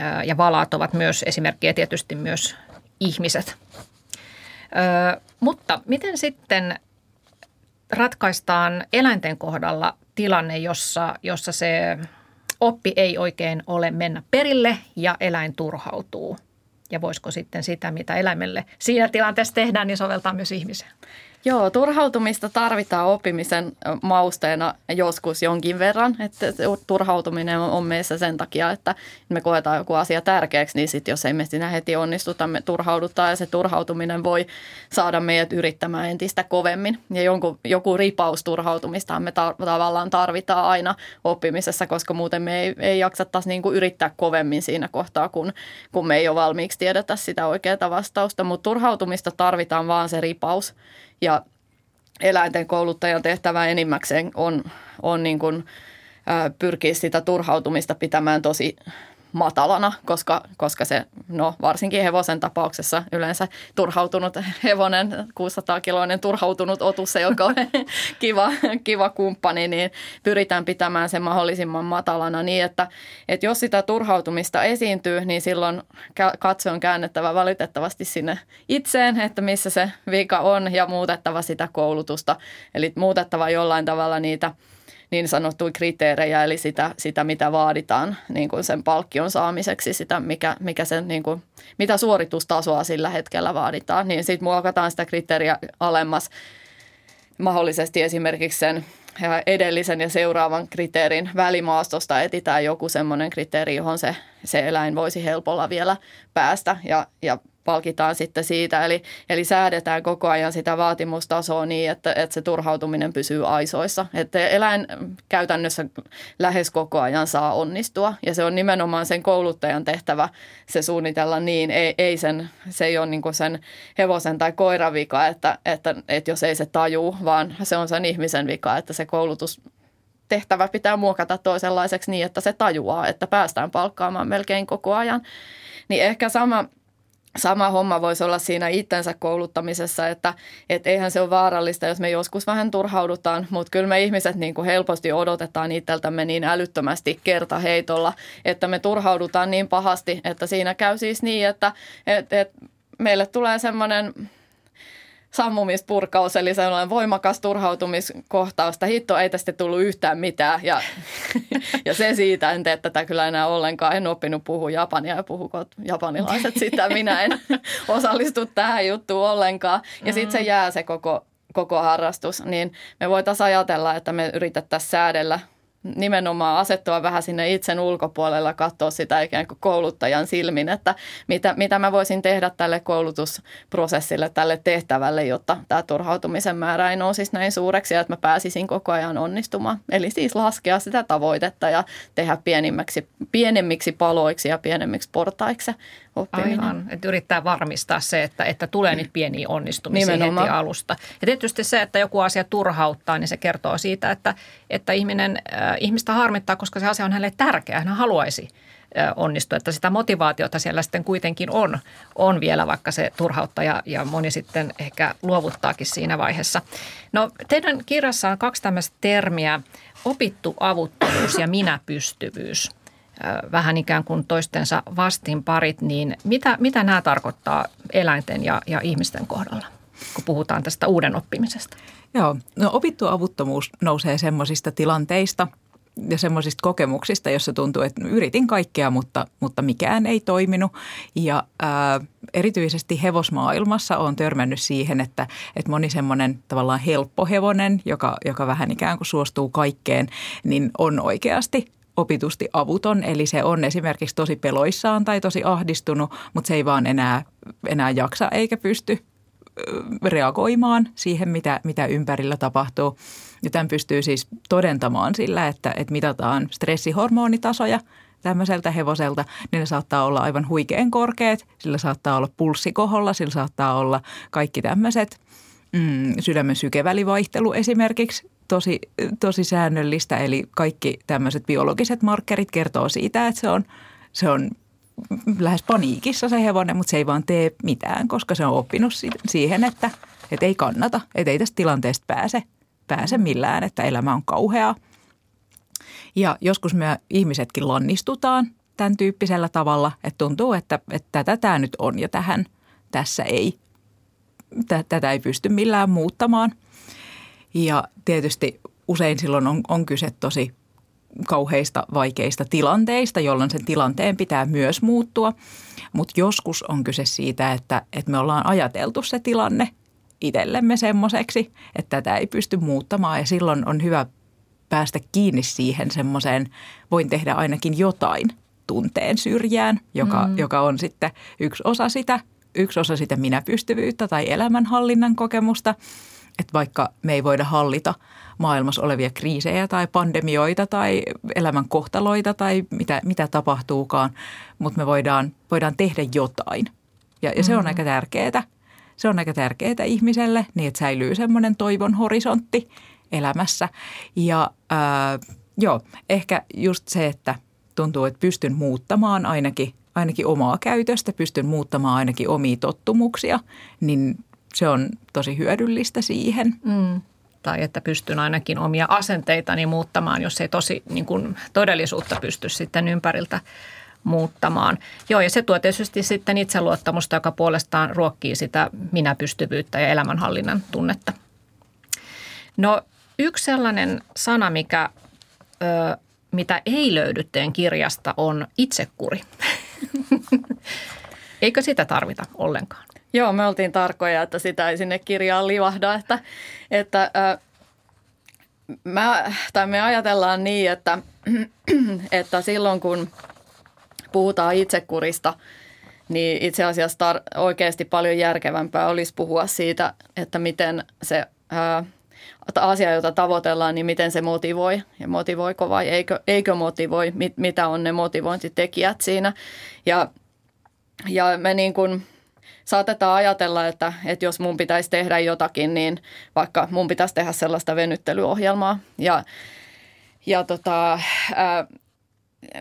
ö, ja valaat ovat myös esimerkkejä tietysti myös ihmiset. Ö, mutta miten sitten ratkaistaan eläinten kohdalla tilanne, jossa, jossa se oppi ei oikein ole mennä perille ja eläin turhautuu. Ja voisiko sitten sitä, mitä eläimelle siinä tilanteessa tehdään, niin soveltaa myös ihmiseen? Joo, turhautumista tarvitaan oppimisen mausteena joskus jonkin verran. Että turhautuminen on meissä sen takia, että me koetaan joku asia tärkeäksi, niin sitten jos ei me siinä heti onnistuta, me turhaudutaan ja se turhautuminen voi saada meidät yrittämään entistä kovemmin. Ja jonkun, joku ripaus turhautumista me tar- tavallaan tarvitaan aina oppimisessa, koska muuten me ei, ei jaksattaisi niin kuin yrittää kovemmin siinä kohtaa, kun, kun me ei ole valmiiksi tiedetä sitä oikeaa vastausta. Mutta turhautumista tarvitaan vaan se ripaus. Ja eläinten kouluttajan tehtävä enimmäkseen on, on niin kuin, pyrkiä sitä turhautumista pitämään tosi matalana, koska, koska se, no varsinkin hevosen tapauksessa yleensä turhautunut hevonen, 600-kiloinen turhautunut otus, joka on *laughs* kiva, kiva kumppani, niin pyritään pitämään se mahdollisimman matalana niin, että, että jos sitä turhautumista esiintyy, niin silloin katse on käännettävä valitettavasti sinne itseen, että missä se vika on ja muutettava sitä koulutusta, eli muutettava jollain tavalla niitä – niin sanottuja kriteerejä, eli sitä, sitä mitä vaaditaan niin kuin sen palkkion saamiseksi, sitä mikä, mikä sen, niin kuin, mitä suoritustasoa sillä hetkellä vaaditaan, niin sitten muokataan sitä kriteeriä alemmas mahdollisesti esimerkiksi sen edellisen ja seuraavan kriteerin välimaastosta etitään joku semmoinen kriteeri, johon se, se eläin voisi helpolla vielä päästä. Ja, ja palkitaan sitten siitä. Eli, eli säädetään koko ajan sitä vaatimustasoa niin, että, että se turhautuminen pysyy aisoissa. Että eläin käytännössä lähes koko ajan saa onnistua ja se on nimenomaan sen kouluttajan tehtävä se suunnitella niin. Ei, ei sen, se ei ole niin sen hevosen tai koiran vika, että, että, että jos ei se tajuu, vaan se on sen ihmisen vika, että se koulutus tehtävä pitää muokata toisenlaiseksi niin, että se tajuaa, että päästään palkkaamaan melkein koko ajan. Niin ehkä sama – sama homma voisi olla siinä itsensä kouluttamisessa, että et eihän se ole vaarallista, jos me joskus vähän turhaudutaan, mutta kyllä me ihmiset niin kuin helposti odotetaan itseltämme niin älyttömästi kertaheitolla, että me turhaudutaan niin pahasti, että siinä käy siis niin, että et, et meille tulee semmoinen sammumispurkaus, eli sellainen voimakas turhautumiskohtaus, että hitto ei tästä tullut yhtään mitään. Ja, ja se siitä, en tee tätä kyllä enää ollenkaan. En oppinut puhua japania ja puhuko japanilaiset sitä. Minä en osallistu tähän juttuun ollenkaan. Ja sitten se jää se koko, koko harrastus. Niin me voitaisiin ajatella, että me yritettäisiin säädellä – nimenomaan asettua vähän sinne itsen ulkopuolella, katsoa sitä ikään kuin kouluttajan silmin, että mitä, mitä mä voisin tehdä tälle koulutusprosessille, tälle tehtävälle, jotta tämä turhautumisen määrä ei nousisi näin suureksi ja että mä pääsisin koko ajan onnistumaan. Eli siis laskea sitä tavoitetta ja tehdä pienimmiksi, pienemmiksi paloiksi ja pienemmiksi portaiksi oppiminen. Aivan, että yrittää varmistaa se, että, että tulee niitä pieniä onnistumisia Nimenomaan. heti alusta. Ja tietysti se, että joku asia turhauttaa, niin se kertoo siitä, että, että ihminen, äh, ihmistä harmittaa, koska se asia on hänelle tärkeä. Hän haluaisi äh, onnistua, että sitä motivaatiota siellä sitten kuitenkin on, on vielä, vaikka se turhauttaa ja, ja moni sitten ehkä luovuttaakin siinä vaiheessa. No teidän kirjassa on kaksi tämmöistä termiä, opittu avuttomuus ja minäpystyvyys vähän ikään kuin toistensa vastinparit, niin mitä, mitä nämä tarkoittaa eläinten ja, ja ihmisten kohdalla, kun puhutaan tästä uuden oppimisesta? Joo, no opittu avuttomuus nousee semmoisista tilanteista ja semmoisista kokemuksista, jossa tuntuu, että yritin kaikkea, mutta, mutta mikään ei toiminut. Ja ää, erityisesti hevosmaailmassa on törmännyt siihen, että, että moni semmoinen tavallaan helppo hevonen, joka, joka vähän ikään kuin suostuu kaikkeen, niin on oikeasti opitusti avuton, eli se on esimerkiksi tosi peloissaan tai tosi ahdistunut, mutta se ei vaan enää, enää jaksa eikä pysty reagoimaan siihen, mitä, mitä ympärillä tapahtuu. Ja tämän pystyy siis todentamaan sillä, että, että mitataan stressihormonitasoja tämmöiseltä hevoselta, niin ne saattaa olla aivan huikean korkeat, sillä saattaa olla pulssikoholla, sillä saattaa olla kaikki tämmöiset mm, sydämen sykevälivaihtelu esimerkiksi tosi, tosi säännöllistä. Eli kaikki tämmöiset biologiset markkerit kertoo siitä, että se on, se on lähes paniikissa se hevonen, mutta se ei vaan tee mitään, koska se on oppinut siihen, että, että ei kannata, että ei tästä tilanteesta pääse, pääse millään, että elämä on kauheaa. Ja joskus me ihmisetkin lannistutaan tämän tyyppisellä tavalla, että tuntuu, että, että tätä tämä nyt on ja tähän tässä ei, tätä ei pysty millään muuttamaan – ja tietysti usein silloin on, on kyse tosi kauheista, vaikeista tilanteista, jolloin sen tilanteen pitää myös muuttua. Mutta joskus on kyse siitä, että, että me ollaan ajateltu se tilanne itsellemme semmoiseksi, että tätä ei pysty muuttamaan. Ja silloin on hyvä päästä kiinni siihen semmoiseen, voin tehdä ainakin jotain tunteen syrjään, joka, mm. joka on sitten yksi osa sitä, yksi osa sitä minäpystyvyyttä tai elämänhallinnan kokemusta – että vaikka me ei voida hallita maailmassa olevia kriisejä tai pandemioita tai elämän kohtaloita tai mitä, mitä tapahtuukaan, mutta me voidaan, voidaan tehdä jotain. Ja, ja se on mm-hmm. aika tärkeää. Se on aika tärkeää ihmiselle, niin että säilyy semmoinen toivon horisontti elämässä. Ja ää, joo, ehkä just se, että tuntuu, että pystyn muuttamaan ainakin, ainakin omaa käytöstä, pystyn muuttamaan ainakin omia tottumuksia, niin se on tosi hyödyllistä siihen. Mm. Tai että pystyn ainakin omia asenteitani muuttamaan, jos ei tosi niin kuin todellisuutta pysty sitten ympäriltä muuttamaan. Joo, ja se tuo tietysti sitten itseluottamusta, joka puolestaan ruokkii sitä minäpystyvyyttä ja elämänhallinnan tunnetta. No yksi sellainen sana, mikä, ö, mitä ei löydy teidän kirjasta, on itsekuri. *laughs* Eikö sitä tarvita ollenkaan? Joo, me oltiin tarkoja, että sitä ei sinne kirjaan livahda, että, että mä, tai me ajatellaan niin, että, *clears throat* että silloin kun puhutaan itsekurista, niin itse asiassa tar- oikeasti paljon järkevämpää olisi puhua siitä, että miten se ää, asia, jota tavoitellaan, niin miten se motivoi ja motivoiko vai eikö, eikö motivoi, mit, mitä on ne motivointitekijät siinä. Ja, ja me niin kuin saatetaan ajatella, että, että jos mun pitäisi tehdä jotakin, niin vaikka mun pitäisi tehdä sellaista venyttelyohjelmaa. Ja, ja tota, ää,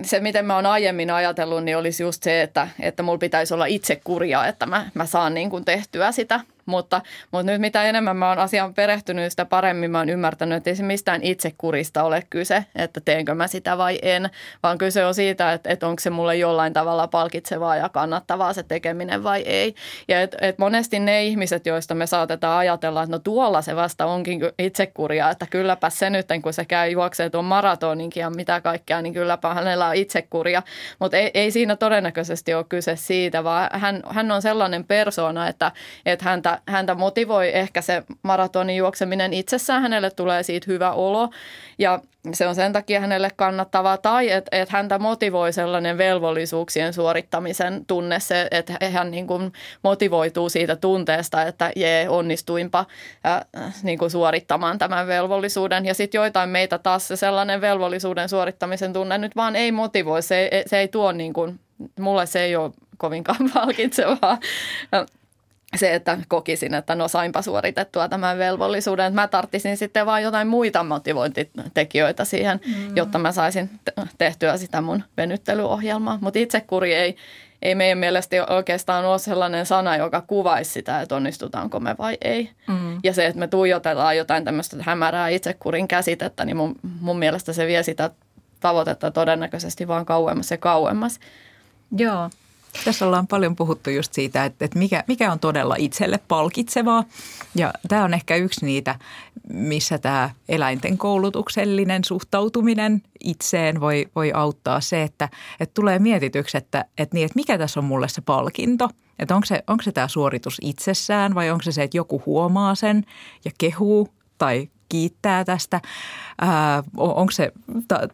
se, miten mä oon aiemmin ajatellut, niin olisi just se, että, että mulla pitäisi olla itse kurjaa, että mä, mä saan niin kuin tehtyä sitä – mutta, mutta nyt mitä enemmän mä oon asiaan perehtynyt, sitä paremmin mä oon ymmärtänyt, että ei se mistään itsekurista ole kyse, että teenkö mä sitä vai en, vaan kyse on siitä, että, että onko se mulle jollain tavalla palkitsevaa ja kannattavaa se tekeminen vai ei. Ja et, et monesti ne ihmiset, joista me saatetaan ajatella, että no tuolla se vasta onkin itsekuria, että kylläpä se nyt, kun se käy juoksee tuon maratoninkin ja mitä kaikkea, niin kylläpä hänellä on itsekuria. Mutta ei, ei siinä todennäköisesti ole kyse siitä, vaan hän, hän on sellainen persona, että, että häntä häntä motivoi ehkä se maratonin juokseminen itsessään, hänelle tulee siitä hyvä olo. Ja se on sen takia hänelle kannattavaa. Tai että et häntä motivoi sellainen velvollisuuksien suorittamisen tunne, se, että hän niin kuin motivoituu siitä tunteesta, että jee, onnistuinpa äh, niin kuin suorittamaan tämän velvollisuuden. Ja sitten joitain meitä taas se sellainen velvollisuuden suorittamisen tunne nyt vaan ei motivoi, se, se ei tuo niin kuin, mulle se ei ole kovinkaan *laughs* palkitsevaa se, että kokisin, että no sainpa suoritettua tämän velvollisuuden. Mä tarttisin sitten vaan jotain muita motivointitekijöitä siihen, mm. jotta mä saisin tehtyä sitä mun venyttelyohjelmaa. Mutta itsekuri ei, ei meidän mielestä oikeastaan ole sellainen sana, joka kuvaisi sitä, että onnistutaanko me vai ei. Mm. Ja se, että me tuijotellaan jotain tämmöistä hämärää itsekurin käsitettä, niin mun, mun mielestä se vie sitä tavoitetta todennäköisesti vaan kauemmas ja kauemmas. Joo, tässä ollaan paljon puhuttu just siitä, että, että mikä, mikä on todella itselle palkitsevaa. Ja tämä on ehkä yksi niitä, missä tämä eläinten koulutuksellinen suhtautuminen itseen voi, voi auttaa se, että, että tulee mietityksi, että, että, niin, että mikä tässä on mulle se palkinto. Että onko se, onko se tämä suoritus itsessään vai onko se se, että joku huomaa sen ja kehuu tai kiittää tästä. Ää, onko se,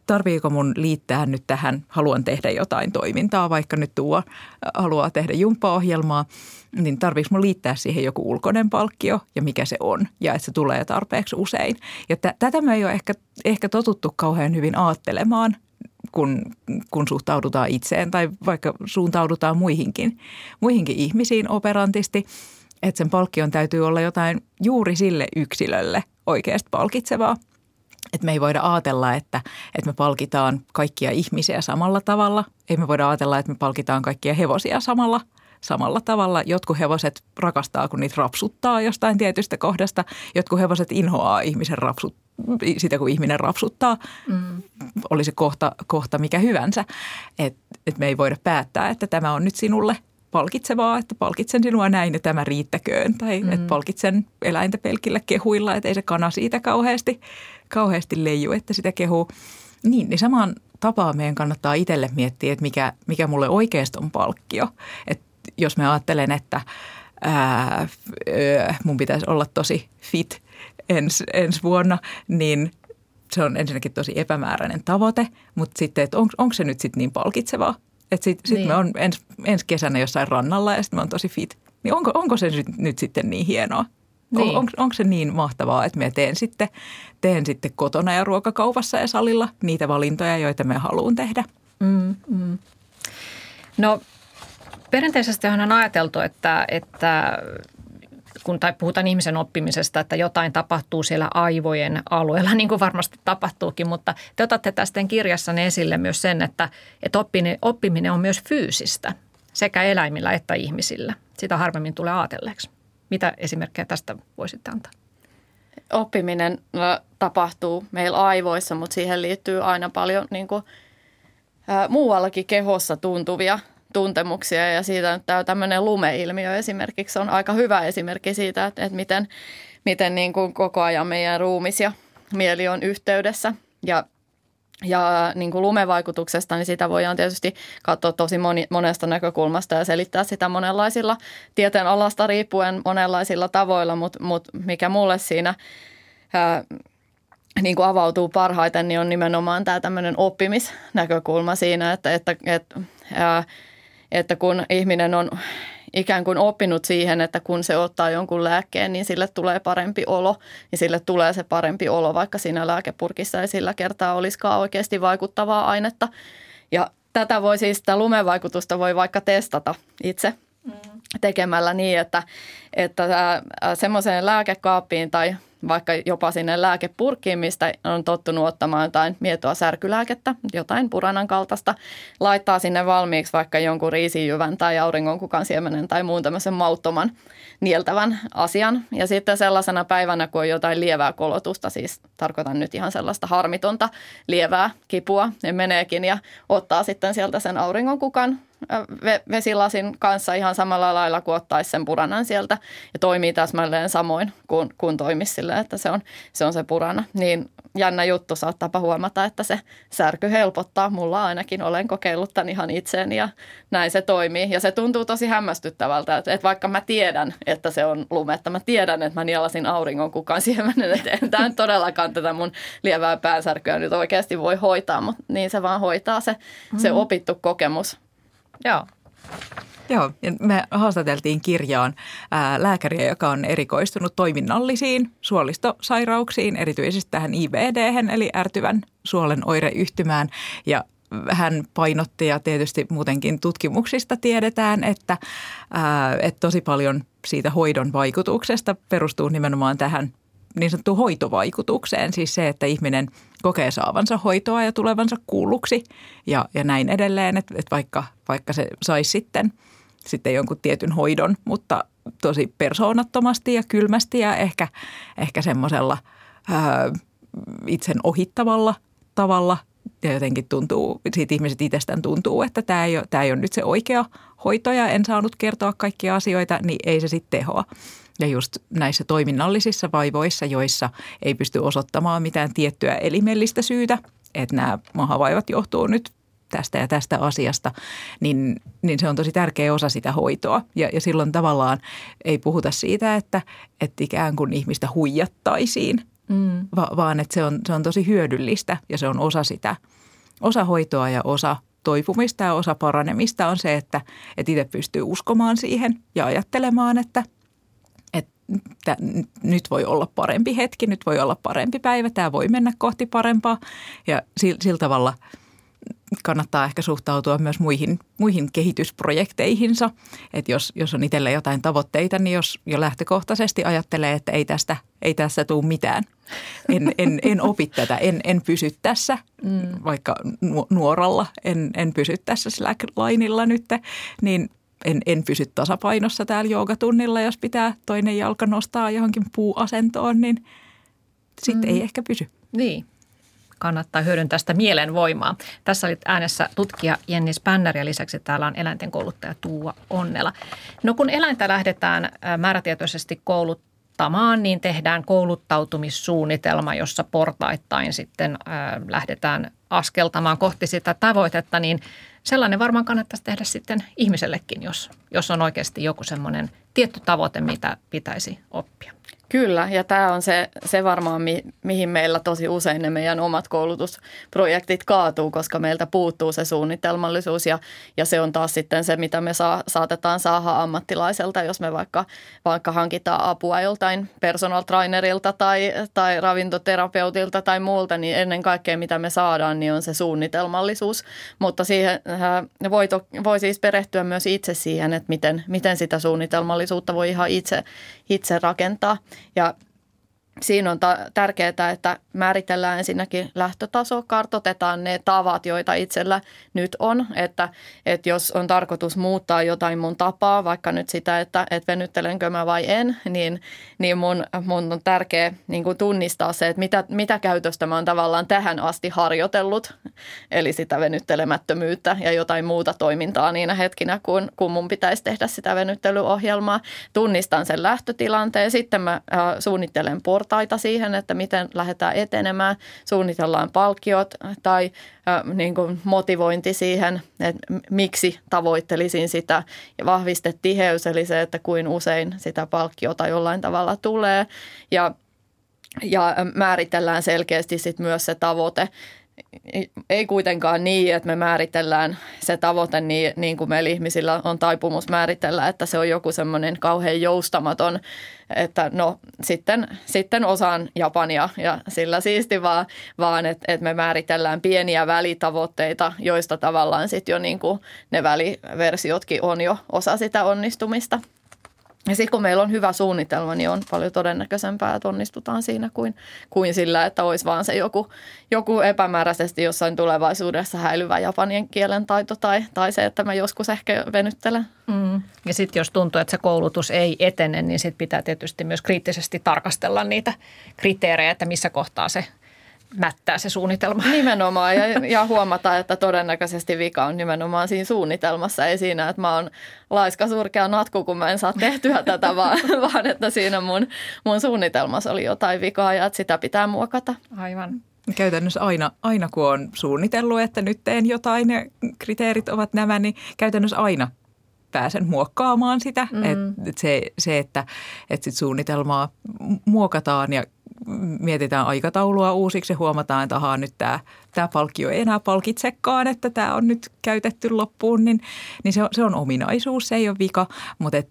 tarviiko mun liittää nyt tähän, haluan tehdä jotain toimintaa, vaikka nyt tuo haluaa tehdä jumppaohjelmaa, niin tarviiko mun liittää siihen joku ulkoinen palkkio ja mikä se on ja että se tulee tarpeeksi usein. Ja t- tätä me ei ole ehkä, ehkä totuttu kauhean hyvin aattelemaan kun, kun suhtaudutaan itseen tai vaikka suuntaudutaan muihinkin, muihinkin ihmisiin operantisti, että sen palkkion täytyy olla jotain juuri sille yksilölle, oikeasti palkitsevaa. Että me ei voida ajatella, että, että me palkitaan kaikkia ihmisiä samalla tavalla. Ei me voida ajatella, että me palkitaan kaikkia hevosia samalla, samalla tavalla. Jotkut hevoset rakastaa, kun niitä rapsuttaa jostain tietystä kohdasta. Jotkut hevoset inhoaa ihmisen rapsut, sitä, kun ihminen rapsuttaa. Mm. Oli se kohta, kohta mikä hyvänsä. Että et me ei voida päättää, että tämä on nyt sinulle – palkitsevaa, että palkitsen sinua näin ja tämä riittäköön. Tai mm. että palkitsen eläintä pelkillä kehuilla, että ei se kana siitä kauheasti, kauheasti leiju, että sitä kehuu. Niin, niin samaan tapaan meidän kannattaa itselle miettiä, että mikä, mikä mulle oikeasti on palkkio. Että jos mä ajattelen, että ää, mun pitäisi olla tosi fit ens, ensi vuonna, niin se on ensinnäkin tosi epämääräinen tavoite, mutta sitten, että onko se nyt sitten niin palkitsevaa, että sitten sit niin. me on ens, ensi kesänä jossain rannalla ja sitten me on tosi fit. Niin onko, onko se nyt, nyt sitten niin hienoa? Niin. On, onko, onko se niin mahtavaa, että me teen sitten, teen sitten kotona ja ruokakaupassa ja salilla niitä valintoja, joita me haluan tehdä? Mm, mm. No perinteisesti on ajateltu, että, että kun tai puhutaan ihmisen oppimisesta, että jotain tapahtuu siellä aivojen alueella, *laughs* niin kuin varmasti tapahtuukin, mutta te otatte tästä kirjassanne esille myös sen, että, että oppiminen, oppiminen on myös fyysistä sekä eläimillä että ihmisillä. Sitä harvemmin tulee ajatelleeksi. Mitä esimerkkejä tästä voisitte antaa? Oppiminen tapahtuu meillä aivoissa, mutta siihen liittyy aina paljon niin kuin, ää, muuallakin kehossa tuntuvia tuntemuksia ja siitä tämä tämmöinen lumeilmiö esimerkiksi on aika hyvä esimerkki siitä, että, että miten, miten niin kuin koko ajan meidän ruumis ja mieli on yhteydessä. Ja ja niin kuin lumevaikutuksesta, niin sitä voidaan tietysti katsoa tosi moni, monesta näkökulmasta ja selittää sitä monenlaisilla tieteen alasta riippuen monenlaisilla tavoilla, mutta, mutta mikä mulle siinä ää, niin kuin avautuu parhaiten, niin on nimenomaan tämä tämmöinen oppimisnäkökulma siinä, että, että, että, että kun ihminen on ikään kuin oppinut siihen, että kun se ottaa jonkun lääkkeen, niin sille tulee parempi olo, niin sille tulee se parempi olo, vaikka siinä lääkepurkissa ei sillä kertaa olisikaan oikeasti vaikuttavaa ainetta. Ja tätä voi siis, sitä lumevaikutusta voi vaikka testata itse mm. tekemällä niin, että, että semmoiseen lääkekaappiin tai vaikka jopa sinne lääkepurkkiin, mistä on tottunut ottamaan jotain mietoa särkylääkettä, jotain puranan kaltaista, laittaa sinne valmiiksi vaikka jonkun riisijyvän tai auringonkukan siemenen tai muun tämmöisen mauttoman nieltävän asian. Ja sitten sellaisena päivänä, kun on jotain lievää kolotusta, siis tarkoitan nyt ihan sellaista harmitonta lievää kipua, niin meneekin ja ottaa sitten sieltä sen auringonkukan vesilasin kanssa ihan samalla lailla kuin ottaisi sen puranan sieltä ja toimii täsmälleen samoin kuin, kuin toimisi sille, että se on, se on se purana. Niin jännä juttu, saattaapa huomata, että se särky helpottaa. Mulla ainakin olen kokeillut tämän ihan itseeni ja näin se toimii. Ja se tuntuu tosi hämmästyttävältä, että, että vaikka mä tiedän, että se on lumetta, mä tiedän, että mä nielasin auringon kukaan siemenen, että en tämä todellakaan tätä mun lievää päänsärkyä nyt oikeasti voi hoitaa, mutta niin se vaan hoitaa se, se mm-hmm. opittu kokemus Joo. Joo, ja me haastateltiin kirjaan ää, lääkäriä, joka on erikoistunut toiminnallisiin suolistosairauksiin, erityisesti tähän IBD, eli ärtyvän suolen oireyhtymään. Ja hän painotti ja tietysti muutenkin tutkimuksista tiedetään, että, ää, että tosi paljon siitä hoidon vaikutuksesta perustuu nimenomaan tähän niin sanottuun hoitovaikutukseen, siis se, että ihminen kokee saavansa hoitoa ja tulevansa kuulluksi ja, ja näin edelleen, että, että vaikka, vaikka se saisi sitten, sitten jonkun tietyn hoidon, mutta tosi persoonattomasti ja kylmästi ja ehkä, ehkä semmoisella itsen ohittavalla tavalla ja jotenkin tuntuu, siitä ihmiset itsestään tuntuu, että tämä ei, ole, tämä ei ole nyt se oikea hoito ja en saanut kertoa kaikkia asioita, niin ei se sitten tehoa. Ja just näissä toiminnallisissa vaivoissa, joissa ei pysty osoittamaan mitään tiettyä elimellistä syytä, että nämä mahavaivat johtuu nyt tästä ja tästä asiasta, niin, niin se on tosi tärkeä osa sitä hoitoa. Ja, ja silloin tavallaan ei puhuta siitä, että, että ikään kuin ihmistä huijattaisiin, mm. va, vaan että se on, se on tosi hyödyllistä ja se on osa sitä, osa hoitoa ja osa toipumista ja osa paranemista on se, että, että itse pystyy uskomaan siihen ja ajattelemaan, että – että nyt voi olla parempi hetki, nyt voi olla parempi päivä, tämä voi mennä kohti parempaa. Ja sillä, sillä tavalla kannattaa ehkä suhtautua myös muihin, muihin kehitysprojekteihinsa. Että jos, jos on itsellä jotain tavoitteita, niin jos jo lähtökohtaisesti ajattelee, että ei tästä ei tässä tule mitään. En, en, en opi tätä, en, en pysy tässä, mm. vaikka nuoralla en, en pysy tässä slacklineilla nyt, niin – en, en pysy tasapainossa täällä joogatunnilla, jos pitää toinen jalka nostaa johonkin puuasentoon, niin sitten mm. ei ehkä pysy. Niin, kannattaa hyödyntää sitä mielenvoimaa. Tässä oli äänessä tutkija Jenni Spänner ja lisäksi täällä on eläinten kouluttaja Tuua Onnela. No kun eläintä lähdetään määrätietoisesti kouluttamaan, niin tehdään kouluttautumissuunnitelma, jossa portaittain sitten lähdetään askeltamaan kohti sitä tavoitetta, niin – sellainen varmaan kannattaisi tehdä sitten ihmisellekin, jos, jos on oikeasti joku semmoinen tietty tavoite, mitä pitäisi oppia. Kyllä, ja tämä on se, se varmaan, mi, mihin meillä tosi usein ne meidän omat koulutusprojektit kaatuu, koska meiltä puuttuu se suunnitelmallisuus ja, ja se on taas sitten se, mitä me saa, saatetaan saada ammattilaiselta, jos me vaikka, vaikka hankitaan apua joltain personal trainerilta tai, tai ravintoterapeutilta tai muulta, niin ennen kaikkea mitä me saadaan, niin on se suunnitelmallisuus. Mutta siihen äh, voi, to, voi siis perehtyä myös itse siihen, että miten, miten sitä suunnitelmallisuutta voi ihan itse, itse rakentaa. Ja siinä on ta- tärkeää, että määritellään ensinnäkin lähtötaso, kartotetaan ne tavat, joita itsellä nyt on. Että, että jos on tarkoitus muuttaa jotain mun tapaa, vaikka nyt sitä, että, että venyttelenkö mä vai en, niin, niin mun, mun on tärkeää niin kuin tunnistaa se, että mitä, mitä käytöstä mä oon tavallaan tähän asti harjoitellut. Eli sitä venyttelemättömyyttä ja jotain muuta toimintaa niinä hetkinä, kun, kun mun pitäisi tehdä sitä venyttelyohjelmaa. Tunnistan sen lähtötilanteen, sitten mä äh, suunnittelen por portaita siihen, että miten lähdetään etenemään, suunnitellaan palkkiot tai äh, niin kuin motivointi siihen, että miksi tavoittelisin sitä ja vahvistetiheys, eli se, että kuin usein sitä palkkiota jollain tavalla tulee ja ja määritellään selkeästi sit myös se tavoite. Ei kuitenkaan niin, että me määritellään se tavoite niin, niin kuin meillä ihmisillä on taipumus määritellä, että se on joku semmoinen kauhean joustamaton, että no sitten, sitten osaan Japania ja sillä siisti vaan, vaan että, että me määritellään pieniä välitavoitteita, joista tavallaan sitten jo niin kuin ne väliversiotkin on jo osa sitä onnistumista. Ja sitten kun meillä on hyvä suunnitelma, niin on paljon todennäköisempää, että onnistutaan siinä kuin, kuin sillä, että olisi vaan se joku, joku epämääräisesti jossain tulevaisuudessa häilyvä japanin kielen taito tai, tai se, että mä joskus ehkä venyttelen. Mm. Ja sitten jos tuntuu, että se koulutus ei etene, niin sitten pitää tietysti myös kriittisesti tarkastella niitä kriteerejä, että missä kohtaa se mättää se suunnitelma. *laughs* Nimenomaan ja, ja huomata, että todennäköisesti vika on nimenomaan siinä suunnitelmassa. Ei siinä, että mä oon laiska surkea natku, kun mä en saa tehtyä tätä, *laughs* vaan, vaan että siinä mun, mun suunnitelmassa oli jotain vikaa ja että sitä pitää muokata. Aivan. Käytännössä aina, aina kun on suunnitellut, että nyt teen jotain ja kriteerit ovat nämä, niin käytännössä aina pääsen muokkaamaan sitä. Mm. Et, et se, se, että et sit suunnitelmaa muokataan ja mietitään aikataulua uusiksi ja huomataan, että ahaa, nyt tämä, tämä palkkio ei enää palkitsekaan, että tämä on nyt käytetty loppuun, niin, niin se, on, se on ominaisuus, se ei ole vika, mutta et,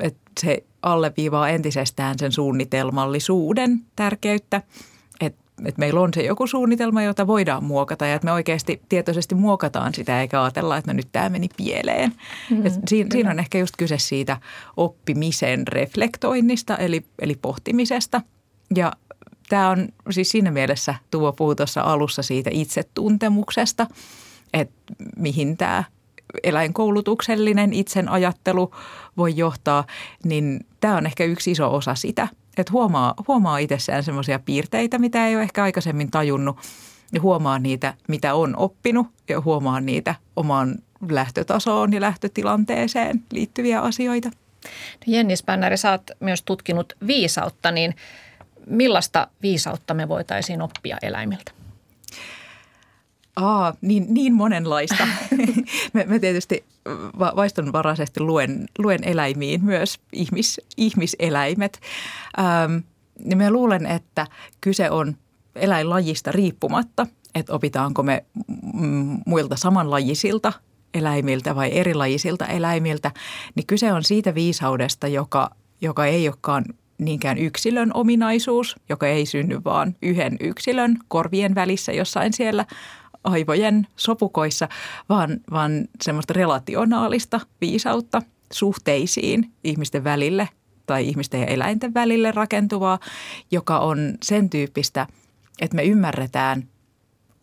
et se alleviivaa entisestään sen suunnitelmallisuuden tärkeyttä, että et meillä on se joku suunnitelma, jota voidaan muokata ja että me oikeasti tietoisesti muokataan sitä eikä ajatella, että no nyt tämä meni pieleen. Mm, et siinä, siinä on ehkä just kyse siitä oppimisen reflektoinnista eli, eli pohtimisesta – ja tämä on siis siinä mielessä, Tuo puhui tuossa alussa siitä itsetuntemuksesta, että mihin tämä eläinkoulutuksellinen itsen ajattelu voi johtaa, niin tämä on ehkä yksi iso osa sitä, että huomaa, huomaa itsessään semmoisia piirteitä, mitä ei ole ehkä aikaisemmin tajunnut ja huomaa niitä, mitä on oppinut ja huomaa niitä omaan lähtötasoon ja lähtötilanteeseen liittyviä asioita. No Jenni Spännäri, sä oot myös tutkinut viisautta, niin – millaista viisautta me voitaisiin oppia eläimiltä? Aa, niin, niin monenlaista. *laughs* mä, mä tietysti vaistonvaraisesti luen, luen eläimiin myös ihmis, ihmiseläimet. Ähm, niin mä luulen, että kyse on eläinlajista riippumatta, että opitaanko me muilta samanlajisilta eläimiltä vai erilajisilta eläimiltä, niin kyse on siitä viisaudesta, joka, joka ei olekaan niinkään yksilön ominaisuus, joka ei synny vaan yhden yksilön korvien välissä jossain siellä aivojen sopukoissa, vaan, vaan semmoista relationaalista viisautta suhteisiin ihmisten välille tai ihmisten ja eläinten välille rakentuvaa, joka on sen tyyppistä, että me ymmärretään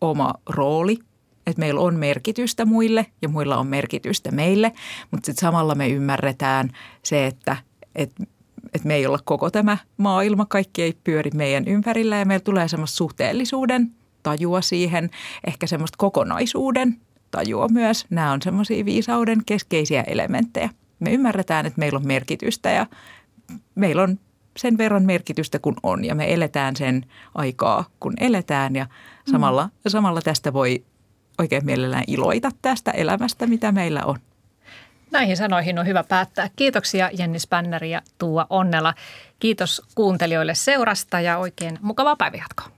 oma rooli, että meillä on merkitystä muille ja muilla on merkitystä meille, mutta sitten samalla me ymmärretään se, että, että että me ei olla koko tämä maailma, kaikki ei pyöri meidän ympärillä ja meillä tulee semmoista suhteellisuuden tajua siihen, ehkä semmoista kokonaisuuden tajua myös. Nämä on semmoisia viisauden keskeisiä elementtejä. Me ymmärretään, että meillä on merkitystä ja meillä on sen verran merkitystä kuin on ja me eletään sen aikaa, kun eletään ja samalla, mm. samalla tästä voi oikein mielellään iloita tästä elämästä, mitä meillä on. Näihin sanoihin on hyvä päättää. Kiitoksia Jenni Spänneri ja Tuua Onnela. Kiitos kuuntelijoille seurasta ja oikein mukavaa päivänjatkoa.